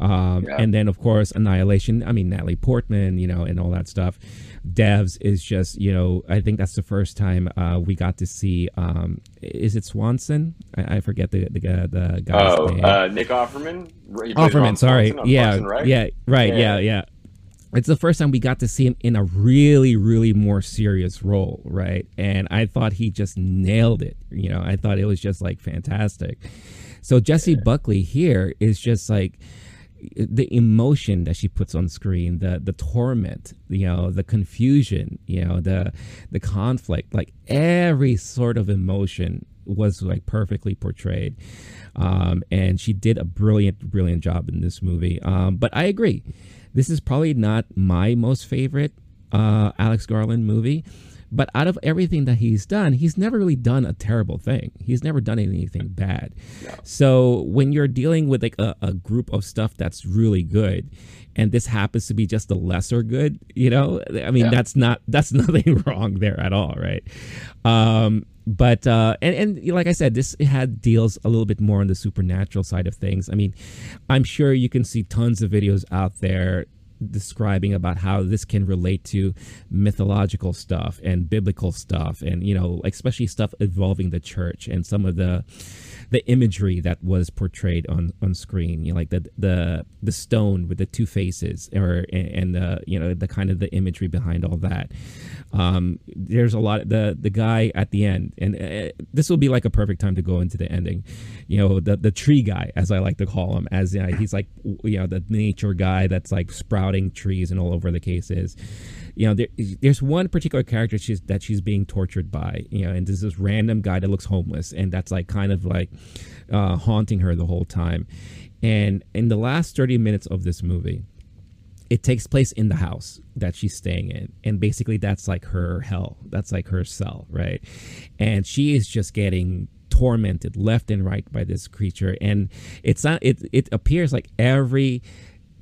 Um, yeah. And then of course Annihilation. I mean Natalie Portman, you know, and all that stuff devs is just you know I think that's the first time uh, we got to see um, is it Swanson I, I forget the the, the guy's oh, name. Uh, Nick Offerman Offerman sorry yeah right? yeah right yeah. yeah yeah it's the first time we got to see him in a really really more serious role right and I thought he just nailed it you know I thought it was just like fantastic so Jessie. Buckley here is just like the emotion that she puts on screen, the the torment, you know, the confusion, you know, the the conflict, like every sort of emotion was like perfectly portrayed. Um, and she did a brilliant, brilliant job in this movie. Um, but I agree, this is probably not my most favorite uh, Alex Garland movie. But out of everything that he's done, he's never really done a terrible thing. He's never done anything bad. So when you're dealing with like a, a group of stuff that's really good, and this happens to be just the lesser good, you know, I mean, yeah. that's not that's nothing wrong there at all, right? Um, but uh, and and like I said, this had deals a little bit more on the supernatural side of things. I mean, I'm sure you can see tons of videos out there describing about how this can relate to mythological stuff and biblical stuff and you know especially stuff involving the church and some of the the imagery that was portrayed on on screen you know like the the the stone with the two faces or and the you know the kind of the imagery behind all that. Um there's a lot of the the guy at the end and uh, this will be like a perfect time to go into the ending. You know the the tree guy as i like to call him as you know, he's like you know the nature guy that's like sprouting trees and all over the cases you know, there, there's one particular character she's that she's being tortured by, you know, and there's this random guy that looks homeless, and that's like kind of like uh, haunting her the whole time. And in the last 30 minutes of this movie, it takes place in the house that she's staying in and basically that's like her hell that's like her cell right and she is just getting tormented left and right by this creature and it's not it it appears like every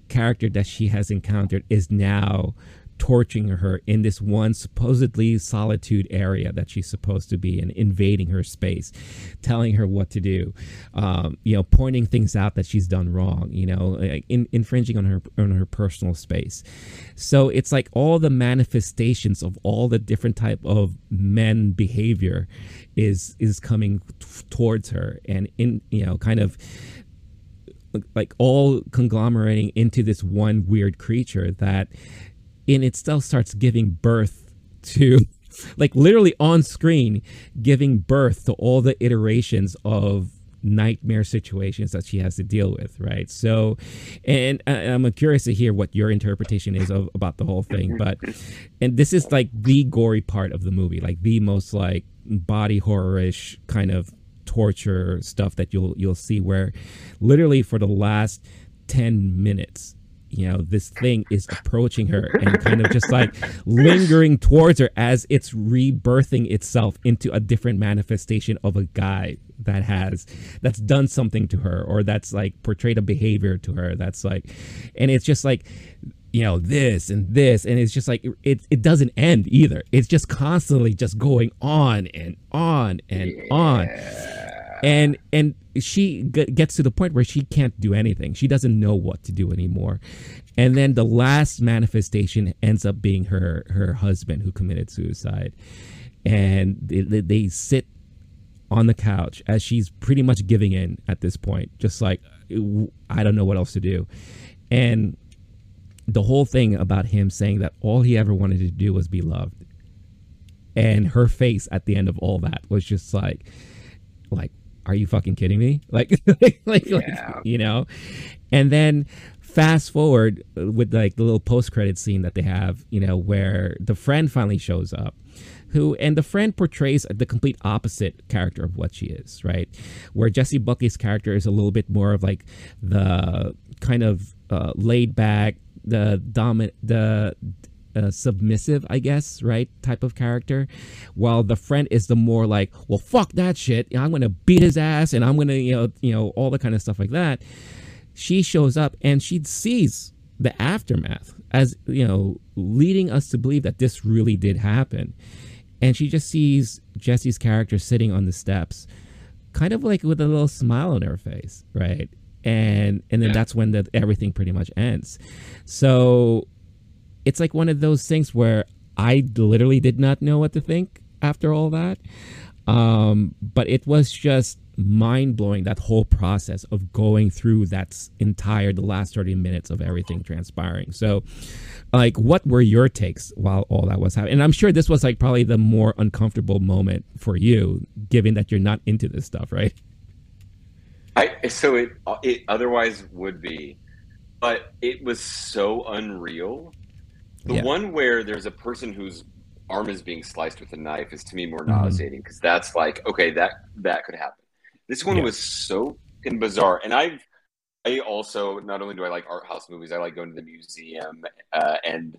character that she has encountered is now torturing her in this one supposedly solitude area that she's supposed to be in, invading her space, telling her what to do, um, you know, pointing things out that she's done wrong, you know, in, infringing on her on her personal space. So it's like all the manifestations of all the different type of men behavior is is coming t- towards her, and in you know, kind of like all conglomerating into this one weird creature that in itself starts giving birth to like literally on screen giving birth to all the iterations of nightmare situations that she has to deal with right? So and uh, i'm curious to hear what your interpretation is of about the whole thing but and this is like the gory part of the movie like the most like body horror-ish kind of torture stuff that you'll you'll see where literally for the last 10 minutes you know this thing is approaching her and kind of just like lingering towards her as it's rebirthing itself into a different manifestation of a guy that has that's done something to her or that's like portrayed a behavior to her that's like and it's just like you know this and this and it's just like it, it doesn't end either it's just constantly just going on and on and yeah. on and and she g- gets to the point where she can't do anything. She doesn't know what to do anymore. And then the last manifestation ends up being her her husband who committed suicide. And they, they sit on the couch as she's pretty much giving in at this point. Just like i don't know what else to do. And the whole thing about him saying that all he ever wanted to do was be loved. And her face at the end of all that was just like like are you fucking kidding me? Like, like, like, yeah. like, you know? And then fast forward with like the little post credit scene that they have, you know, where the friend finally shows up. Who and the friend portrays the complete opposite character of what she is, right? Where Jessie Buckley's character is a little bit more of like the kind of uh, laid back, the dominant, the uh, submissive, I guess, right, type of character, while the friend is the more like, well, fuck that shit. I'm gonna beat his ass, and I'm gonna, you know, you know, all the kind of stuff like that. She shows up and she sees the aftermath as you know, leading us to believe that this really did happen, and she just sees Jessie's character sitting on the steps, kind of like with a little smile on her face, right? And and then yeah. that's when the, everything pretty much ends. So it's like one of those things where I literally did not know what to think after all that. Um, but it was just mind blowing that whole process of going through that entire the last 30 minutes of everything transpiring. So, like, what were your takes while all that was happening? And I'm sure this was like probably the more uncomfortable moment for you, given that you're not into this stuff, right? I so it it otherwise would be, but it was so unreal the yeah. one where there's a person whose arm is being sliced with a knife is to me more mm-hmm. nauseating because that's like okay that that could happen. This one yeah. was so bizarre, and I've I also not only do I like art house movies, I like going to the museum uh, and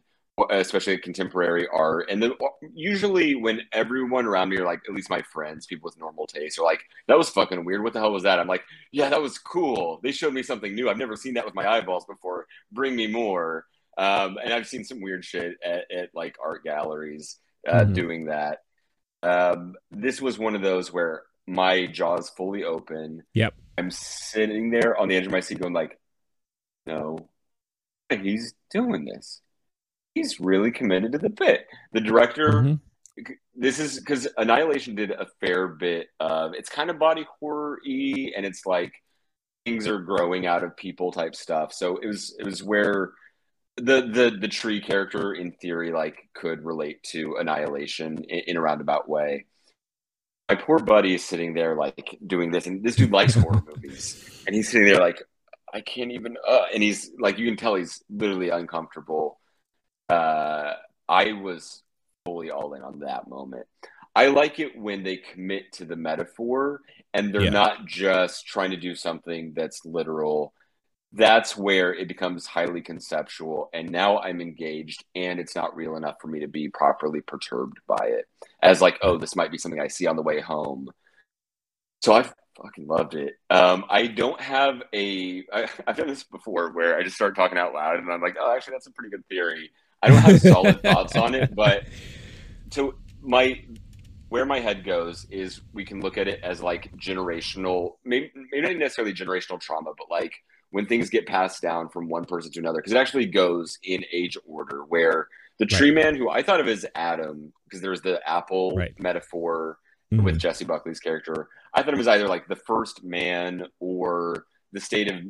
especially contemporary art. And then usually when everyone around me are like, at least my friends, people with normal taste, are like, that was fucking weird. What the hell was that? I'm like, yeah, that was cool. They showed me something new. I've never seen that with my eyeballs before. Bring me more. Um, and I've seen some weird shit at, at like art galleries uh, mm-hmm. doing that. Um, this was one of those where my jaw's fully open. Yep. I'm sitting there on the edge of my seat going like, no, he's doing this. He's really committed to the bit. The director, mm-hmm. this is because Annihilation did a fair bit of, it's kind of body horror-y and it's like things are growing out of people type stuff. So it was, it was where the the the tree character in theory like could relate to annihilation in, in, a roundabout way. My poor buddy is sitting there like doing this and this dude likes horror movies. And he's sitting there like i can't even uh, and he's like you can tell he's literally uncomfortable. Uh i was fully all in on that moment. I like it when they commit to the metaphor and they're yeah. not just trying to do something that's literal that's where it becomes highly conceptual and now i'm engaged and it's not real enough for me to be properly perturbed by it as like oh this might be something i see on the way home So I fucking loved it. Um, I don't have a. I, I've done this before where I just start talking out loud and I'm like, oh, actually, that's a pretty good theory. I don't have solid thoughts on it, but to my where my head goes is we can look at it as like generational, maybe, maybe not necessarily generational trauma, but like when things get passed down from one person to another, because it actually goes in age order. Where the right. tree man, who I thought of as Adam, because there was the apple right. metaphor mm-hmm. with Jessie Buckley's character, I thought it was either like the first man or the state of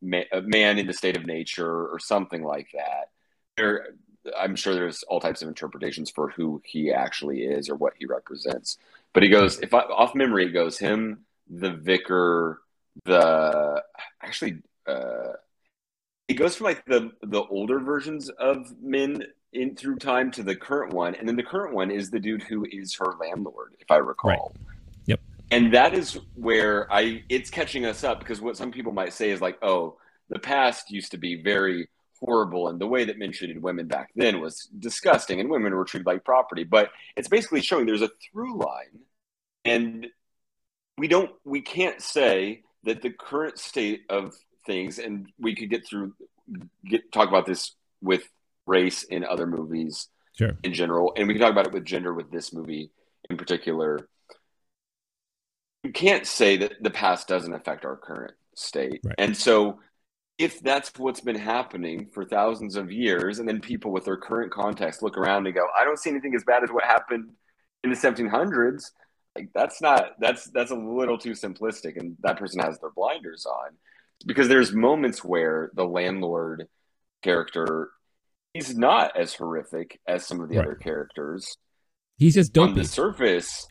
man in the state of nature or something like that. There, I'm sure there's all types of interpretations for who he actually is or what he represents. But he goes, if I, off memory, it goes him, the vicar, the actually, uh, it goes from like the the older versions of men in through time to the current one, and then the current one is the dude who is her landlord, if I recall. Right. Yep. And that is where I it's catching us up because what some people might say is like, oh, the past used to be very horrible and the way that men treated women back then was disgusting and women were treated like property but it's basically showing there's a through line and we don't we can't say that the current state of things and we could get through get talk about this with race in other movies sure. in general and we can talk about it with gender with this movie in particular you can't say that the past doesn't affect our current state right. and so if that's what's been happening for thousands of years, and then people with their current context look around and go, I don't see anything as bad as what happened in the 1700s. Like that's not that's that's a little too simplistic, and that person has their blinders on because there's moments where the landlord character he's not as horrific as some of the right. other characters. He's just dopey. on the surface.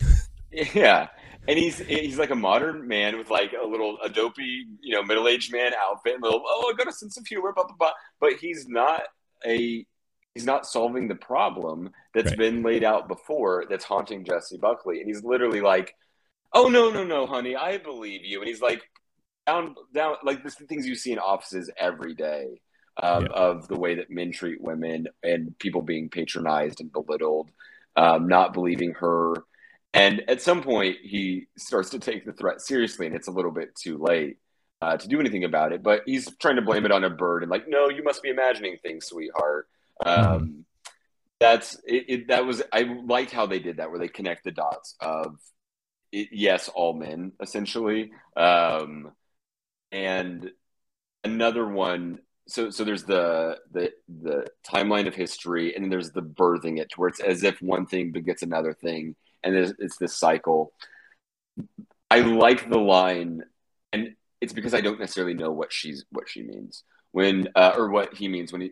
yeah, and he's he's like a modern man with like a little a dopey you know middle aged man outfit, and little oh I got a sense of humor, blah blah blah. But he's not a he's not solving the problem that's right. been laid out before that's haunting Jessie Buckley, and he's literally like, oh no no no honey, I believe you, and he's like down down like the things you see in offices every day. Um, yeah. Of the way that men treat women and people being patronized and belittled, um, not believing her and at some point, he starts to take the threat seriously, and it's a little bit too late uh, to do anything about it. But he's trying to blame it on a bird, and like, no, you must be imagining things, sweetheart. Um, mm-hmm. That's it, it, That was I liked how they did that, where they connect the dots of it, yes, all men essentially, um, and another one so so there's the the the timeline of history and then there's the birthing it to where it's as if one thing begets another thing and it's this cycle. I like the line, and it's because I don't necessarily know what she's what she means when uh, or what he means when he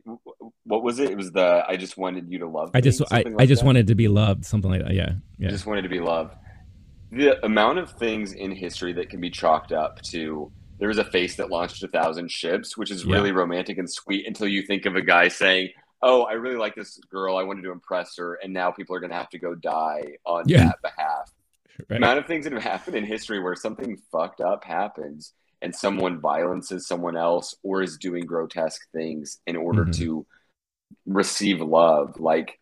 what was it? It was the I just wanted you to love. I just I, like I just that. wanted to be loved, something like that. Yeah, yeah. I just wanted to be loved. The amount of things in history that can be chalked up to there was a face that launched a thousand ships, which is really yeah. romantic and sweet until you think of a guy saying, oh, I really like this girl. I wanted to impress her, and now people are going to have to go die on yeah. that behalf. Right. amount of things that have happened in history where something fucked up happens and someone violences someone else or is doing grotesque things in order mm-hmm. to receive love. Like,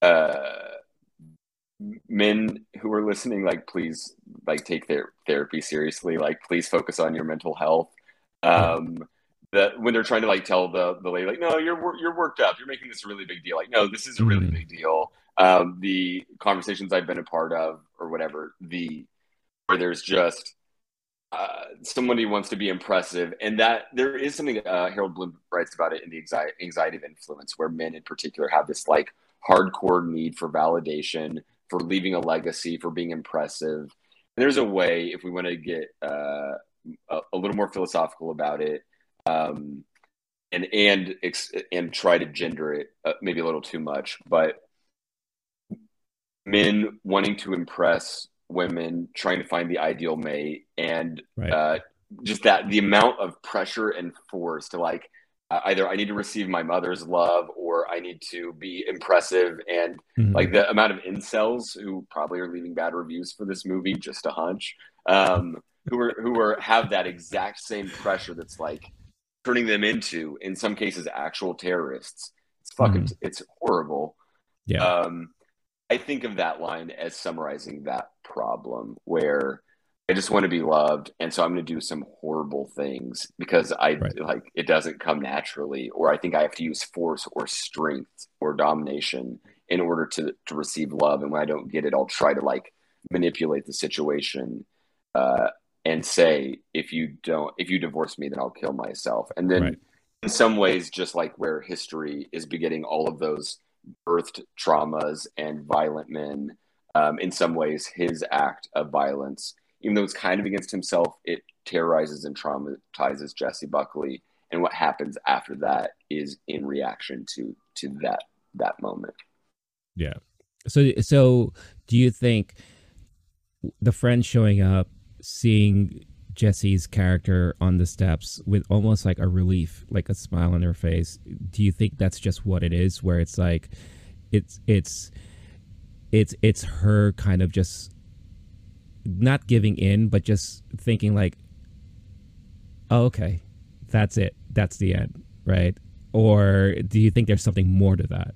uh, men who are listening, like, please, like, take their therapy seriously. Like, please focus on your mental health. Um, that when they're trying to like tell the the lady like no you're you're worked up you're making this a really big deal like no this is a really mm-hmm. big deal um, the conversations I've been a part of or whatever the where there's just uh, somebody wants to be impressive and that there is something uh, Harold Bloom writes about it in the anxiety, anxiety of influence where men in particular have this like hardcore need for validation for leaving a legacy for being impressive and there's a way if we want to get uh, a, a little more philosophical about it um, and and and try to gender it uh, maybe a little too much, but men wanting to impress women, trying to find the ideal mate, and right. uh, just that the amount of pressure and force to like either I need to receive my mother's love or I need to be impressive, and mm-hmm. like the amount of incels who probably are leaving bad reviews for this movie, just a hunch, um, who are who are have that exact same pressure that's like turning them into, in some cases, actual terrorists. It's fucking, mm-hmm. it's horrible. Yeah. Um, I think of that line as summarizing that problem where I just want to be loved, and so I'm going to do some horrible things because I right. like it doesn't come naturally, or I think I have to use force or strength or domination in order to to receive love. And when I don't get it, I'll try to like manipulate the situation uh, and say, if you don't, if you divorce me, then I'll kill myself. And then, right. in some ways, just like where history is begetting all of those birthed traumas and violent men. Um, in some ways, his act of violence even though it's kind of against himself, it terrorizes and traumatizes Jessie Buckley. And what happens after that is in reaction to to that that moment. Yeah. So so do you think the friend showing up, seeing Jessie's character on the steps with almost like a relief, like a smile on her face, do you think that's just what it is? Where it's like it's it's it's it's her kind of just not giving in, but just thinking like, oh, okay, that's it. That's the end, right? Or do you think there's something more to that?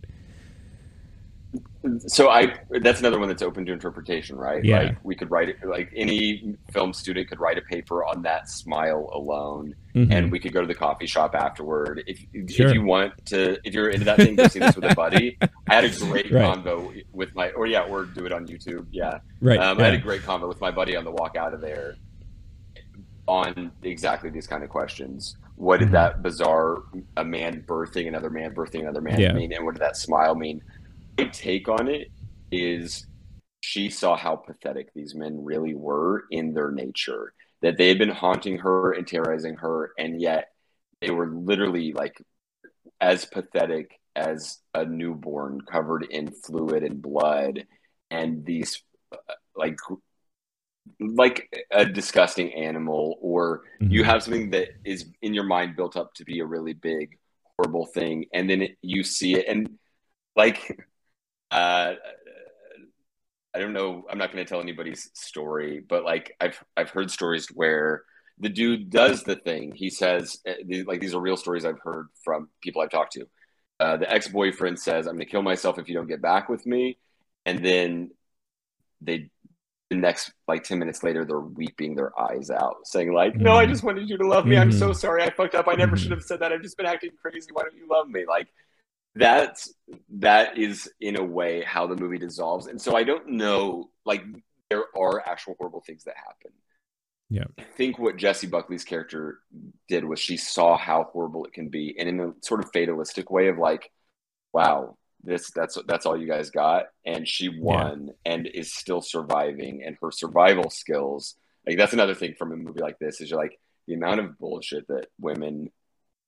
So I that's another one that's open to interpretation, right? Yeah. Like we could write it like any film student could write a paper on that smile alone mm-hmm. and we could go to the coffee shop afterward. If sure. if you want to if you're into that thing, go see this with a buddy. I had a great right. convo with my or yeah, or do it on YouTube. Yeah. Right. Um, yeah. I had a great convo with my buddy on the walk out of there on exactly these kind of questions. What did mm-hmm. that bizarre a man birthing another man birthing another man yeah. mean and what did that smile mean? My take on it is she saw how pathetic these men really were in their nature that they had been haunting her and terrorizing her and yet they were literally like as pathetic as a newborn covered in fluid and blood and these like like a disgusting animal or mm-hmm. you have something that is in your mind built up to be a really big horrible thing and then it, you see it and like uh, I don't know. I'm not going to tell anybody's story, but like I've I've heard stories where the dude does the thing. He says uh, like these are real stories I've heard from people I've talked to. Uh, the ex boyfriend says, "I'm going to kill myself if you don't get back with me," and then they the next like 10 minutes later they're weeping their eyes out saying like no i mm-hmm. just wanted you to love me i'm so mm-hmm. sorry i fucked up i never should have said that i've just been acting crazy why don't you love me like that's that is in a way how the movie dissolves. And so i don't know like there are actual horrible things that happen. Yeah. I think what Jessie Buckley's character did was she saw how horrible it can be and in a sort of fatalistic way of like wow this that's that's all you guys got. And she won yeah. and is still surviving and her survival skills like that's another thing from a movie like this is you're like the amount of bullshit that women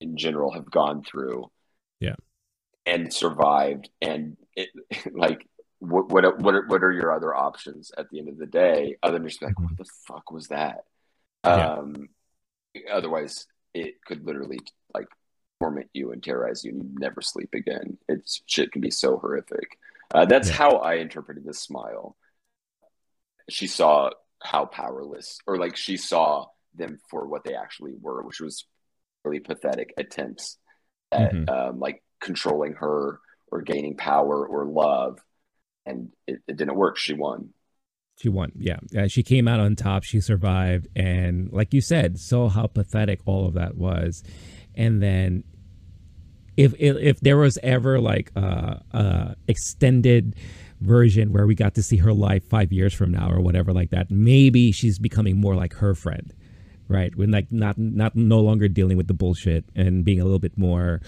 in general have gone through yeah and survived and it, like what what what are, what are your other options at the end of the day other than just like what the fuck was that yeah. um otherwise it could literally like torment you and terrorize you and you never sleep again it's shit can be so horrific uh, that's yeah. how i interpreted this smile she saw how powerless or like she saw them for what they actually were which was really pathetic attempts at mm-hmm. um, like controlling her or gaining power or love. And it, it didn't work. She won. She won. Yeah. Uh, she came out on top. She survived. And like you said, saw how pathetic all of that was. And then if if, if there was ever like a, a extended version where we got to see her life five years from now or whatever like that, maybe she's becoming more like her friend right? When like not not no longer dealing with the bullshit and being a little bit more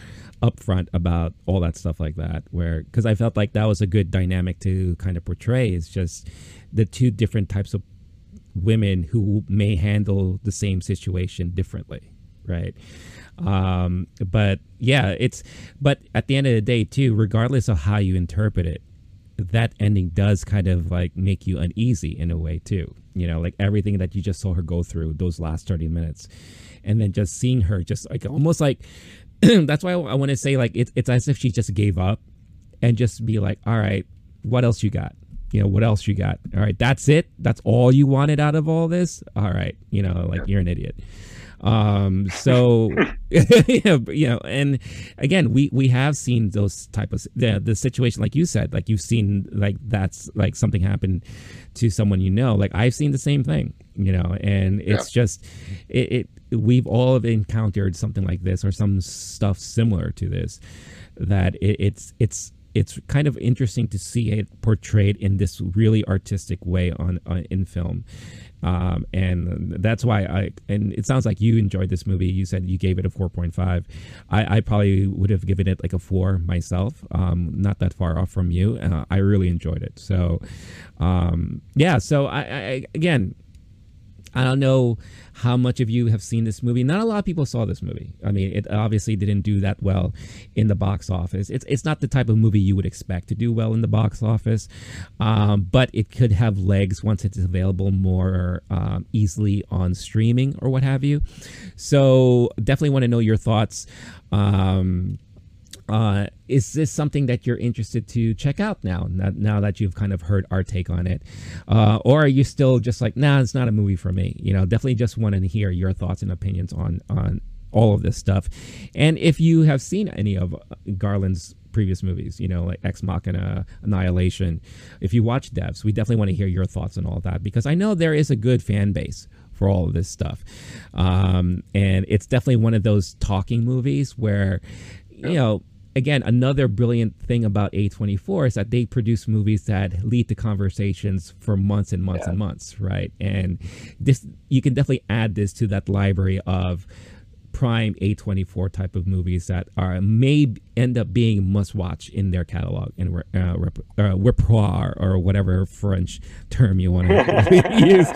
upfront about all that stuff like that. Where because I felt like that was a good dynamic to kind of portray. Is just the two different types of women who may handle the same situation differently, right? Um, but yeah, it's but at the end of the day too, regardless of how you interpret it, that ending does kind of like make you uneasy in a way too you know like everything that you just saw her go through those last 30 minutes. And then just seeing her just like almost like that's why i, I want to say like it, it's as if she just gave up and just be like all right what else you got? You know what else you got? All right that's it? That's all you wanted out of all this? All right you know like you're an idiot Um, so you know, and again, we we have seen those type of the the situation like you said, like you've seen like that's like something happened to someone you know. Like I've seen the same thing, you know, and it's yeah. just it, it we've all encountered something like this or some stuff similar to this that it, it's it's it's kind of interesting to see it portrayed in this really artistic way on, on in film um, and that's why I and it sounds like you enjoyed this movie. You said you gave it a four point five. I, I probably would have given it like a four myself. Um, not that far off from you. Uh, I really enjoyed it. So, um, yeah. So I, I again, I don't know how much of you have seen this movie. Not a lot of people saw this movie. I mean, it obviously didn't do that well in the box office. It's it's not the type of movie you would expect to do well in the box office, um, but it could have legs once it's available more um, easily on streaming or what have you. So definitely want to know your thoughts. Um, uh, is this something that you're interested to check out now? Now that you've kind of heard our take on it, uh, or are you still just like, nah, it's not a movie for me? You know, definitely just want to hear your thoughts and opinions on on all of this stuff. And if you have seen any of Garland's previous movies, you know, like Ex Machina, Annihilation, if you watch Devs, we definitely want to hear your thoughts on all that because I know there is a good fan base for all of this stuff. Um, and it's definitely one of those talking movies where, you know, again, another brilliant thing about A24 is that they produce movies that lead to conversations for months and months yeah. and months, right? And this you can definitely add this to that library of prime A24 type of movies that are may end up being must watch in their catalog and uh, rep, uh, repertoire or whatever French term you want to use,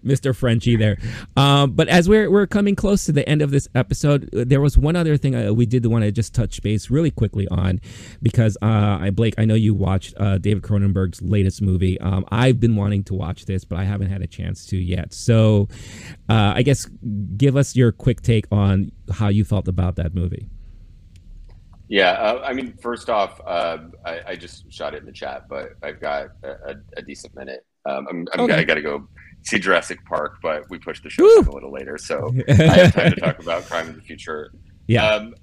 Mr. Frenchy there. Um, but as we're, we're coming close to the end of this episode, there was one other thing uh, we did want to just touch base really quickly on because uh, I Blake, I know you watched uh, David Cronenberg's latest movie. Um, I've been wanting to watch this, but I haven't had a chance to yet. So uh, I guess give us your quick take on how you felt about that movie. Yeah, uh, I mean, first off, uh, I, I, just shot it in the chat, but I've got a, a decent minute. Um, I'm, I'm okay. I got to go see Jurassic Park, but we pushed the show a little later, so I have time to talk about Crimes of the Future. Yeah. Um,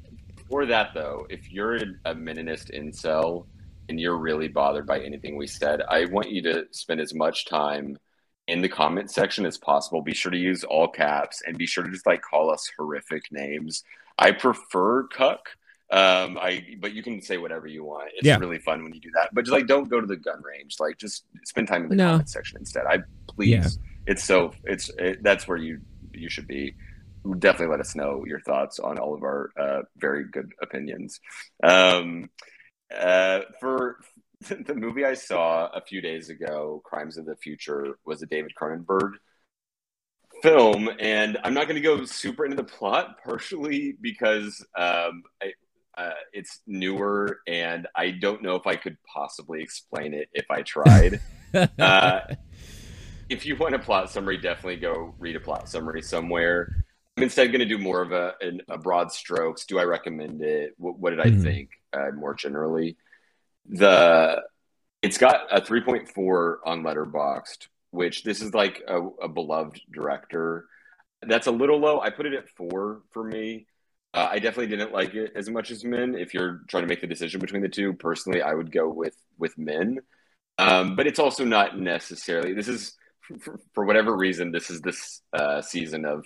for that though, if you're a Meninist incel and you're really bothered by anything we said, I want you to spend as much time in the comment section as possible. Be sure to use all caps and be sure to just like call us horrific names. I prefer cuck. Um, I but you can say whatever you want. It's yeah. really fun when you do that. But just like don't go to the gun range. Like just spend time in the no. comment section instead. I please. Yeah. It's so it's it, that's where you you should be. Definitely let us know your thoughts on all of our uh, very good opinions. Um, uh, for the movie I saw a few days ago, Crimes of the Future, was a David Cronenberg film, and I'm not going to go super into the plot, partially because um, I, uh, it's newer, and I don't know if I could possibly explain it if I tried. uh, if you want a plot summary, definitely go read a plot summary somewhere. I'm instead going to do more of a, a, broad strokes. Do I recommend it? What, what did I mm-hmm. think uh, more generally? the it's got a 3.4 on letterboxd which this is like a, a, beloved director that's a little low i put it at four for me uh, i definitely didn't like it as much as men if you're trying to make the decision between the two personally i would go with with men um, but it's also not necessarily this is for, for whatever reason this is this uh, season of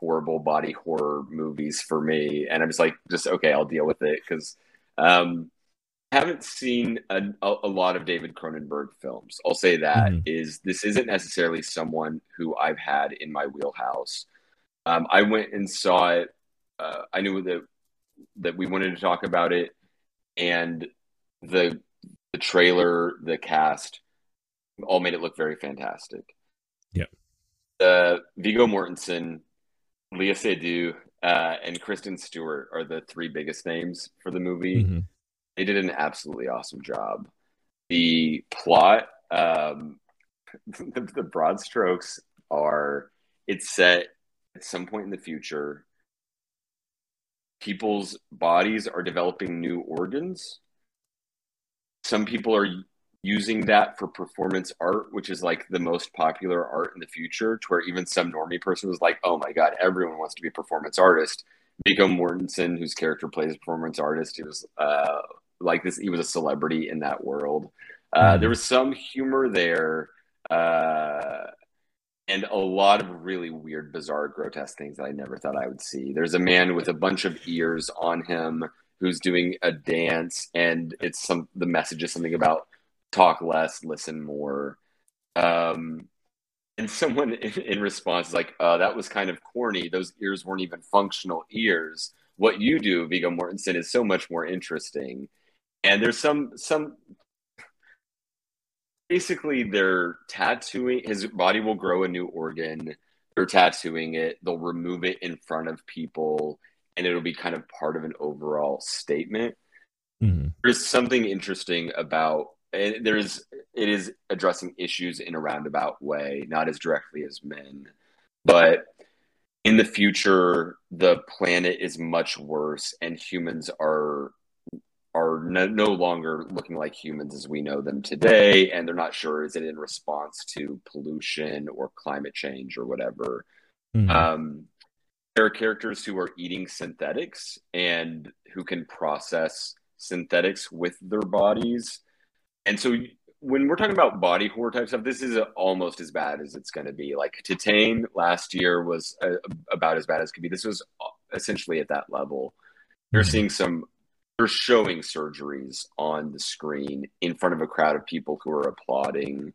horrible body horror movies for me and i'm just like just okay i'll deal with it because um, haven't seen a, a, lot of David Cronenberg films. I'll say that mm-hmm. is this isn't necessarily someone who I've had in my wheelhouse. Um, I went and saw it. Uh, I knew that that we wanted to talk about it, and the the trailer, the cast, all made it look very fantastic. Yeah. Uh, Viggo Mortensen, Léa Seydoux, uh, and Kristen Stewart are the three biggest names for the movie. Mm-hmm they did an absolutely awesome job. The plot, um, the, the broad strokes are it's set at some point in the future. People's bodies are developing new organs. Some people are using that for performance art, which is like the most popular art in the future, to where even some normie person was like, "Oh my god, everyone wants to be a performance artist." Viggo Mortensen, whose character plays a performance artist, he was uh, like this. He was a celebrity in that world. Uh, mm. There was some humor there, uh, and a lot of really weird, bizarre, grotesque things that I never thought I would see. There's a man with a bunch of ears on him who's doing a dance, and it's some. The message is something about talk less, listen more. Um, and someone in, in response is like, uh, that was kind of corny. Those ears weren't even functional ears. What you do, Viggo Mortensen, is so much more interesting. And there's some some basically they're tattooing his body will grow a new organ. They're tattooing it, they'll remove it in front of people, and it'll be kind of part of an overall statement. Mm-hmm. There's something interesting about and there is it is addressing issues in a roundabout way, not as directly as men, but in the future, the planet is much worse, and humans are are no, no longer looking like humans as we know them today, and they're not sure is it in response to pollution or climate change or whatever. Mm-hmm. Um, there are characters who are eating synthetics and who can process synthetics with their bodies and so when we're talking about body horror type stuff, this is almost as bad as it's going to be. Like Titane last year was a, about as bad as could be. This was essentially at that level. You're mm-hmm. seeing some, you're showing surgeries on the screen in front of a crowd of people who are applauding.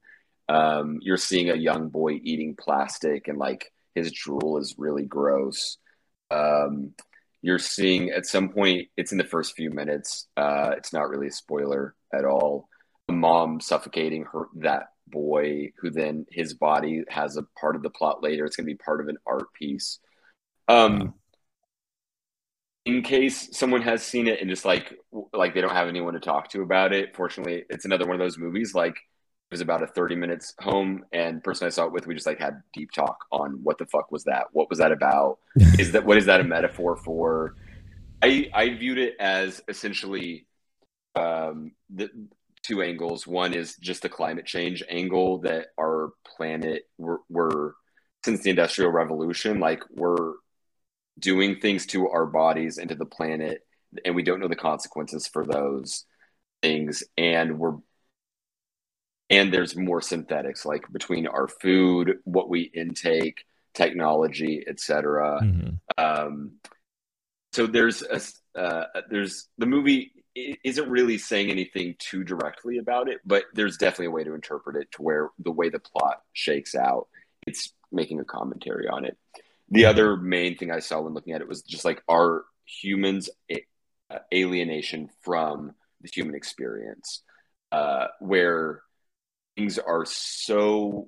Um, you're seeing a young boy eating plastic and like his drool is really gross. Um, you're seeing at some point, it's in the first few minutes. Uh, it's not really a spoiler at all A mom suffocating her that boy who then his body has a part of the plot later it's going to be part of an art piece um in case someone has seen it and just like like they don't have anyone to talk to about it fortunately it's another one of those movies like it was about a 30 minutes home and person i saw it with we just like had deep talk on what the fuck was that what was that about is that what is that a metaphor for i i viewed it as essentially um the two angles. One is just the climate change angle that our planet we're, we're since the industrial revolution, like we're doing things to our bodies and to the planet, and we don't know the consequences for those things, and we're and there's more synthetics like between our food, what we intake, technology, etc. Mm-hmm. Um, so there's a uh, there's the movie isn't really saying anything too directly about it, but there's definitely a way to interpret it to where the way the plot shakes out, it's making a commentary on it. The other main thing I saw when looking at it was just like our humans uh, alienation from the human experience, uh, where things are so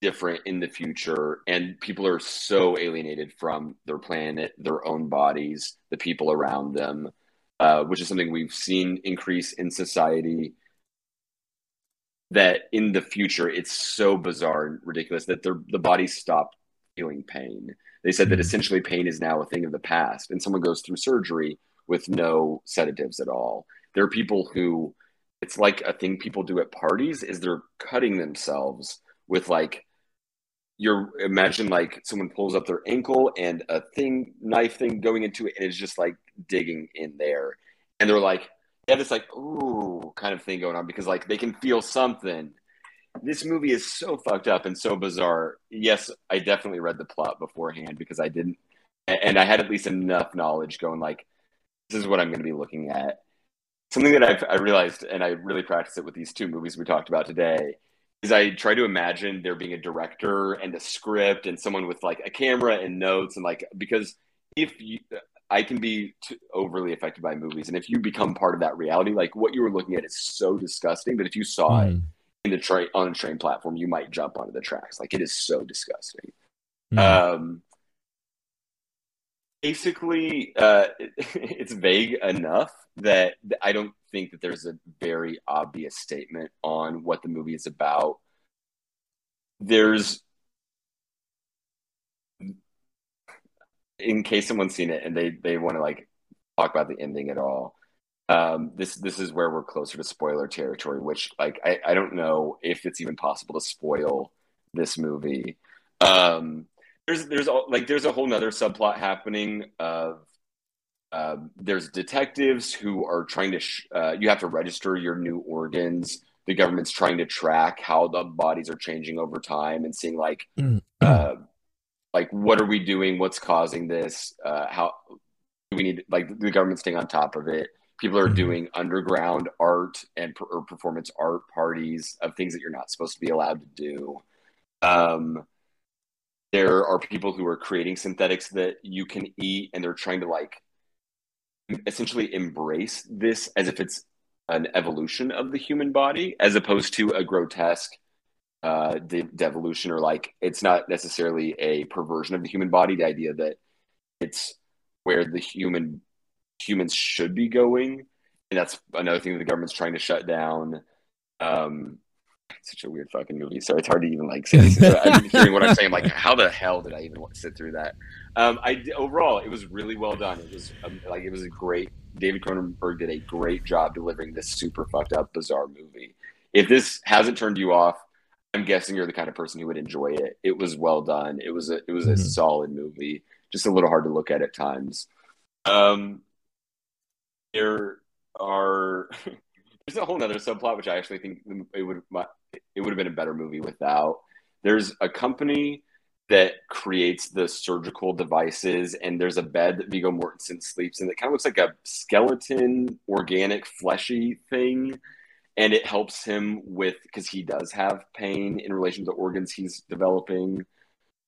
different in the future and people are so alienated from their planet their own bodies the people around them uh, which is something we've seen increase in society. That in the future, it's so bizarre and ridiculous that the bodies stopped feeling pain. They said that hmm. essentially pain is now a thing of the past, and someone goes through surgery with no sedatives at all. There are people who it's like a thing people do at parties is they're cutting themselves with like you're imagine like someone pulls up their ankle and a thing knife thing going into it and it's just like digging in there and they're like they have this like ooh kind of thing going on because like they can feel something this movie is so fucked up and so bizarre yes i definitely read the plot beforehand because i didn't and i had at least enough knowledge going like this is what i'm going to be looking at something that I've, i realized and i really practiced it with these two movies we talked about today is I try to imagine there being a director and a script and someone with like a camera and notes and like because if you I can be overly affected by movies and if you become part of that reality like what you were looking at is so disgusting But if you saw mm. it the train on a train platform you might jump onto the tracks like it is so disgusting mm. um basically uh it's vague enough that I don't think that there's a very obvious statement on what the movie is about. There's, in case someone's seen it and they they want to like talk about the ending at all, um, this this is where we're closer to spoiler territory, which like I, I don't know if it's even possible to spoil this movie. Um, there's there's like there's a whole nother subplot happening of uh, there's detectives who are trying to sh- uh, you have to register your new organs the government's trying to track how the bodies are changing over time and seeing like mm. uh, like what are we doing what's causing this uh, how do we need like the government staying on top of it people are mm-hmm. doing underground art and or performance art parties of things that you're not supposed to be allowed to do um, there are people who are creating synthetics that you can eat and they're trying to like essentially embrace this as if it's an evolution of the human body as opposed to a grotesque uh, de- devolution or like it's not necessarily a perversion of the human body the idea that it's where the human humans should be going and that's another thing that the government's trying to shut down um such a weird fucking movie so it's hard to even like say i'm hearing what i'm saying like how the hell did i even sit through that um i overall it was really well done it was um, like it was a great David Cronenberg did a great job delivering this super fucked up, bizarre movie. If this hasn't turned you off, I'm guessing you're the kind of person who would enjoy it. It was well done. It was a it was mm-hmm. a solid movie. Just a little hard to look at at times. Um, there are there's a whole other subplot which I actually think it would it would have been a better movie without. There's a company that creates the surgical devices and there's a bed that Viggo Mortensen sleeps in that kind of looks like a skeleton organic fleshy thing and it helps him with because he does have pain in relation to the organs he's developing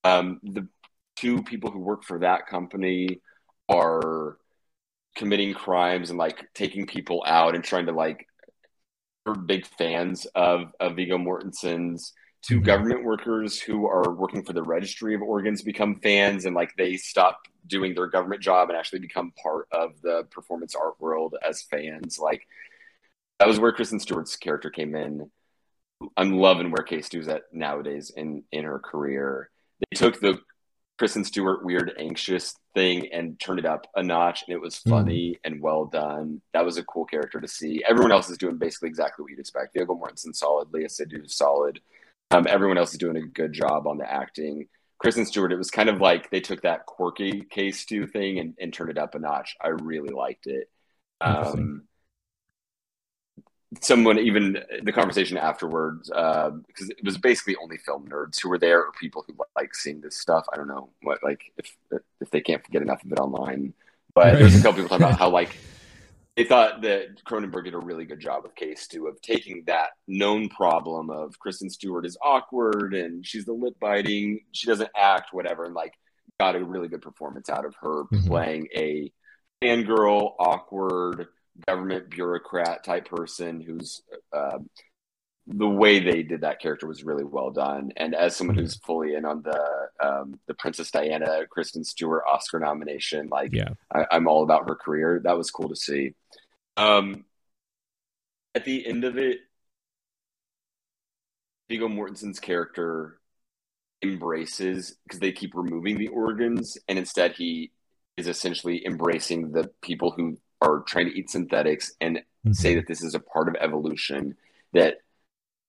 um, the two people who work for that company are committing crimes and like taking people out and trying to like are big fans of of Viggo Mortensen's 2 mm-hmm. government workers who are working for the registry of organs become fans and like they stop doing their government job and actually become part of the performance art world as fans. Like that was where kristen stewart's character came in. I'm loving where K-Stew's at nowadays in in her career. They took the kristen stewart weird anxious thing and turned it up a notch and it was mm-hmm. funny mm. and well done that was a cool character to see everyone else is doing basically exactly what you'd expect Viggo Mortensen solid Léa Seydoux solid um, everyone else is doing a good job on the acting. Kristen Stewart, it was kind of like they took that quirky K-Stew thing and, and turned it up a notch. I really liked it. Um, someone even the conversation afterwards because uh, it was basically only film nerds who were there or people who like seeing this stuff. I don't know what like if if they can't get enough of it online, but there's a couple people talking about how like they thought that Cronenberg did a really good job of K-Stew of taking that known problem of Kristen Stewart is awkward and she's the lip biting, she doesn't act, whatever, and like got a really good performance out of her mm-hmm. playing a fangirl, awkward government bureaucrat type person who's uh, the way they did that character was really well done. And as someone mm-hmm. who's fully in on the um, the Princess Diana, Kristen Stewart Oscar nomination, like yeah. I, am all about her career. That was cool to see. Um, at the end of it, Viggo Mortensen's character embraces because they keep removing the organs, and instead he is essentially embracing the people who are trying to eat synthetics and mm-hmm. say that this is a part of evolution. That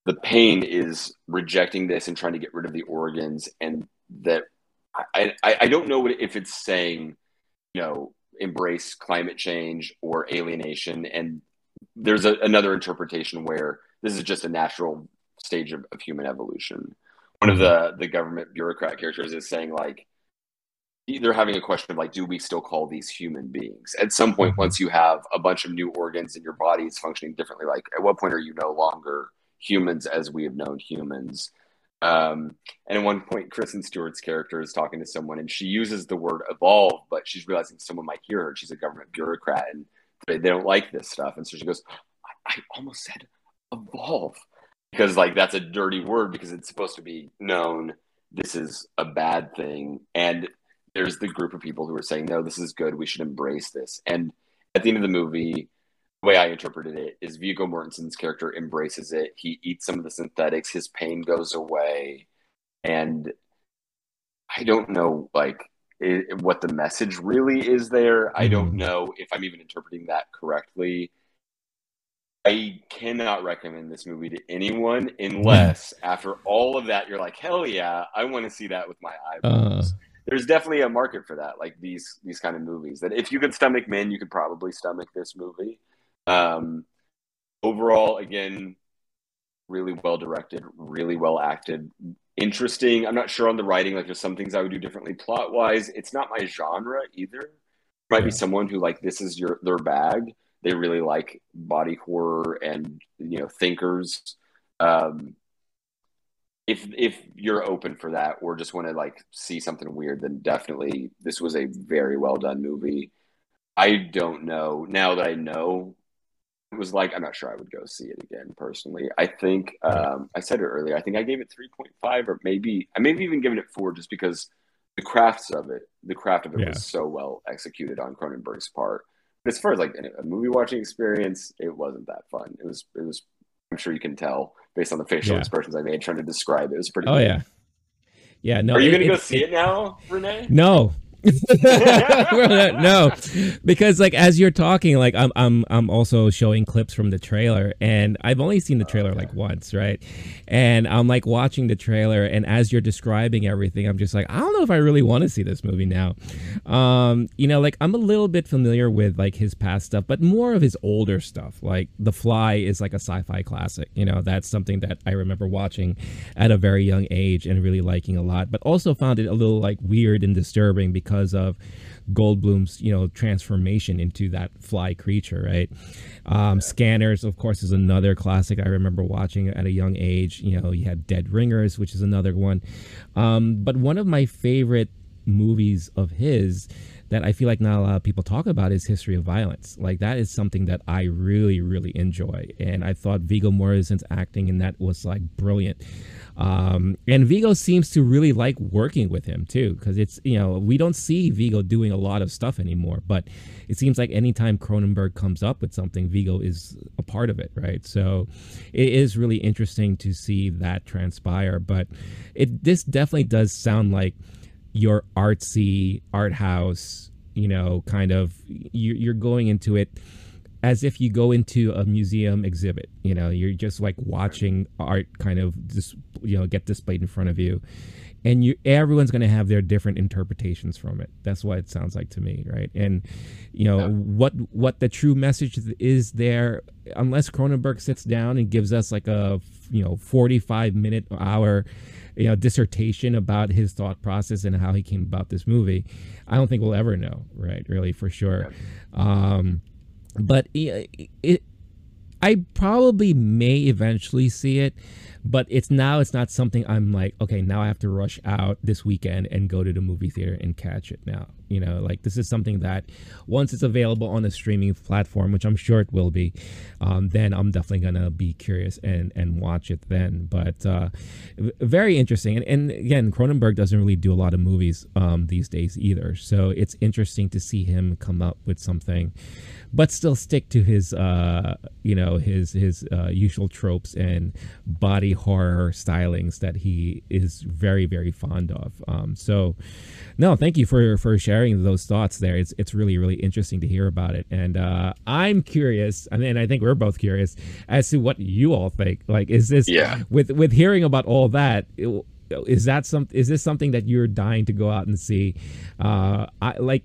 the pain is rejecting this and trying to get rid of the organs, and that I I, I don't know if it's saying you know embrace climate change or alienation. And there's a, another interpretation where this is just a natural stage of, of human evolution. One of the the government bureaucrat characters is saying like they're having a question of like, do we still call these human beings? At some point, mm-hmm. once you have a bunch of new organs in your body is functioning differently, like at what point are you no longer humans as we have known humans? Um, and at one point, Kristen Stewart's character is talking to someone, and she uses the word evolve, but she's realizing someone might hear her. She's a government bureaucrat, and they, they don't like this stuff. And so she goes, I, I almost said evolve because like that's a dirty word because it's supposed to be known this is a bad thing and there's the group of people who are saying no this is good we should embrace this and at the end of the movie the way I interpreted it is Viggo Mortensen's character embraces it. He eats some of the synthetics. His pain goes away, and I don't know like it, what the message really is there. I don't mm-hmm. know if I'm even interpreting that correctly. I cannot recommend this movie to anyone unless after all of that you're like, hell yeah, I want to see that with my eyeballs. Uh, There's definitely a market for that, like these these kind of movies. That if you could stomach men, you could probably stomach this movie. Um, overall, again, really well directed, really well acted, interesting. I'm not sure on the writing. Like, there's some things I would do differently plot wise. It's not my genre either. Might be someone who like this is your their bag they really like body horror and you know thinkers. Um, if if you're open for that or just want to like see something weird, then definitely this was a very well done movie. I don't know now that I know it was like I'm not sure I would go see it again personally. I think um, I said it earlier. I think I gave it 3.5 or maybe I maybe even given it four just because the crafts of it, the craft of it yeah. was so well executed on Cronenberg's part but as far as like a movie watching experience, it wasn't that fun. It was it was I'm sure you can tell based on the facial yeah. expressions I made trying to describe it. It was pretty. Oh good. yeah, yeah. No, are you gonna go see it now, Renee? No, no, because like as you're talking, like I'm I'm I'm also showing clips from the trailer, and I've only seen the trailer okay. like once, right? And I'm like watching the trailer, and as you're describing everything, I'm just like, I don't know if I really want to see this movie now. Um, you know, like I'm a little bit familiar with like his past stuff, but more of his older stuff. Like The Fly is like a sci-fi classic. You know, that's something that I remember watching at a very young age and really liking a lot, but also found it a little like weird and disturbing because because of Goldblum's you know transformation into that fly creature, right? Um, Scanners, of course, is another classic I remember watching at a young age. You know, you had Dead Ringers, which is another one. Um, but one of my favorite movies of his that I feel like not a lot of people talk about is History of Violence. Like that is something that I really, really enjoy, and I thought Viggo Mortensen's acting in that was like brilliant. Um, and Viggo seems to really like working with him too, because it's you know we don't see Viggo doing a lot of stuff anymore, but it seems like anytime Cronenberg comes up with something, Viggo is a part of it, right? So it is really interesting to see that transpire. But it this definitely does sound like your artsy art house, you know, kind of you're going into it as if you go into a museum exhibit. You know, you're just like watching art kind of just you know get displayed in front of you, and you everyone's going to have their different interpretations from it. That's what it sounds like to me, right? And you know yeah. what what the true message is there, unless Cronenberg sits down and gives us like a you know 45 minute hour you know dissertation about his thought process and how he came about this movie i don't think we'll ever know right really for sure. Um but it, it, I probably may eventually see it, but it's now it's not something I'm like, okay, now I have to rush out this weekend and go to the movie theater and catch it now. You know, like this is something that once it's available on a streaming platform, which I'm sure it will be, um, then I'm definitely gonna be curious and and watch it then. But uh, very interesting, and, and again, Cronenberg doesn't really do a lot of movies um, these days either, so it's interesting to see him come up with something but still stick to his uh, you know his his uh, usual tropes and body horror stylings that he is very very fond of. Um, so, no, thank you for for sharing those thoughts there. It's it's really really interesting to hear about it, and uh, I'm curious, and I think we're both curious as to what you all think. Like, is this yeah with with hearing about all that? It, is that some is this something that you're dying to go out and see uh i like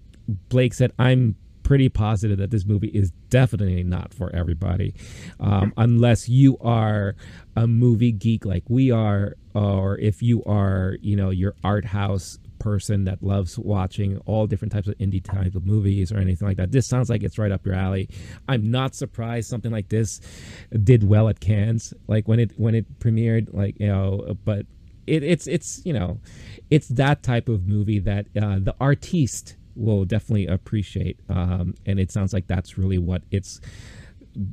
blake said i'm pretty positive that this movie is definitely not for everybody, um, unless you are a movie geek like we are, or if you are, you know, your art house person that loves watching all different types of indie type of movies or anything like that. This sounds like it's right up your alley. I'm not surprised something like this did well at Cannes, like when it when it premiered, like you know, but it, it's it's you know, it's that type of movie that uh, the artiste will definitely appreciate. Um, and it sounds like that's really what it's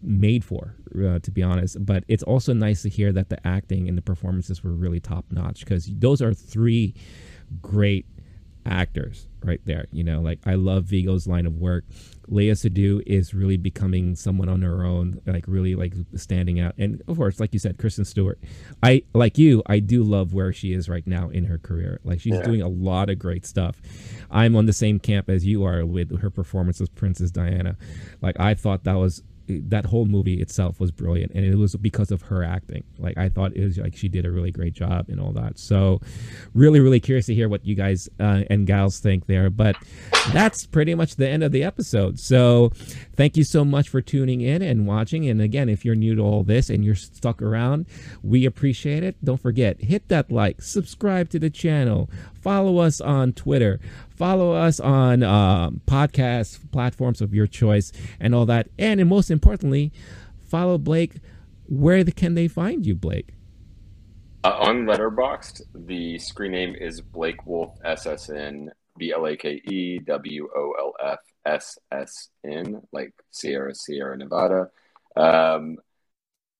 made for, uh, to be honest. But it's also nice to hear that the acting and the performances were really top notch because those are three great actors right there. You know, like I love Viggo's line of work. Léa Seydoux is really becoming someone on her own, like really like standing out. And of course, like you said, Kristen Stewart. I like you. I do love where she is right now in her career. Like she's yeah. doing a lot of great stuff. I'm on the same camp as you are with her performance as Princess Diana. Like I thought that was that whole movie itself was brilliant, and it was because of her acting. Like I thought it was like she did a really great job and all that. So, really, really curious to hear what you guys uh, and gals think there. But that's pretty much the end of the episode. So, thank you so much for tuning in and watching. And again, if you're new to all this and you're stuck around, we appreciate it. Don't forget hit that like, subscribe to the channel, follow us on Twitter follow us on um, podcast platforms of your choice and all that. And, and most importantly, follow Blake. Where the, can they find you, Blake? Uh, on Letterboxd, the screen name is Blake Wolf SSN B L A K E W O L F S S N, like Sierra Sierra Nevada. Um,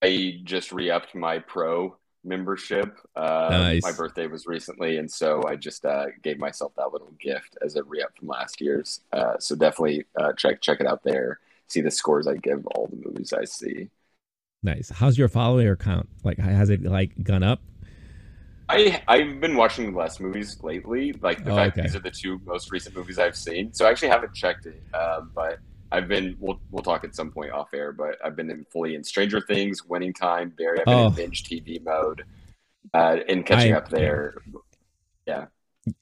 I just re upped my pro membership. Uh, nice. My birthday was recently, and so I just uh, gave myself that little gift as a re-up from last year's. Uh, so definitely uh, check check it out there. See the scores I give all the movies I see. Nice. How's your follower count? Like, has it like gone up? I I've been watching less movies lately. Like the oh, fact okay. these are the two most recent movies I've seen. So I actually haven't checked it, uh, but I've been we'll we'll talk at some point off air, but I've been in fully in Stranger Things, Winning Time, Barry. I've been oh. in binge TV mode, uh, and catching I, up there. Yeah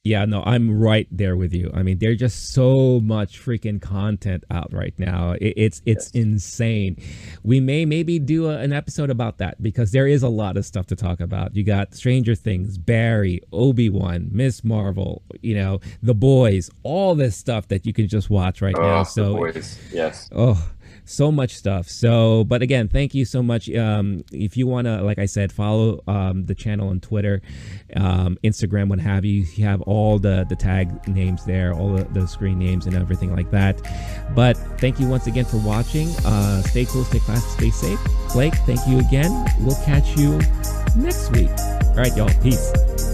yeah, no, I'm right there with you. I mean, there's just so much freaking content out right now. It, it's it's yes. insane. We may maybe do a, an episode about that because there is a lot of stuff to talk about. You got Stranger Things, Barry, Obi Wan, Miss Marvel, you know, The Boys, all this stuff that you can just watch right oh, now. So, yes. Oh, so much stuff. So, but again, thank you so much. Um, if you want to, like I said, follow um, the channel on Twitter, um, Instagram, what have you. You have all the the tag names there, all the, the screen names and everything like that. But thank you once again for watching. Uh, stay cool, stay fast, stay safe. Blake, thank you again. We'll catch you next week. All right, y'all. Peace.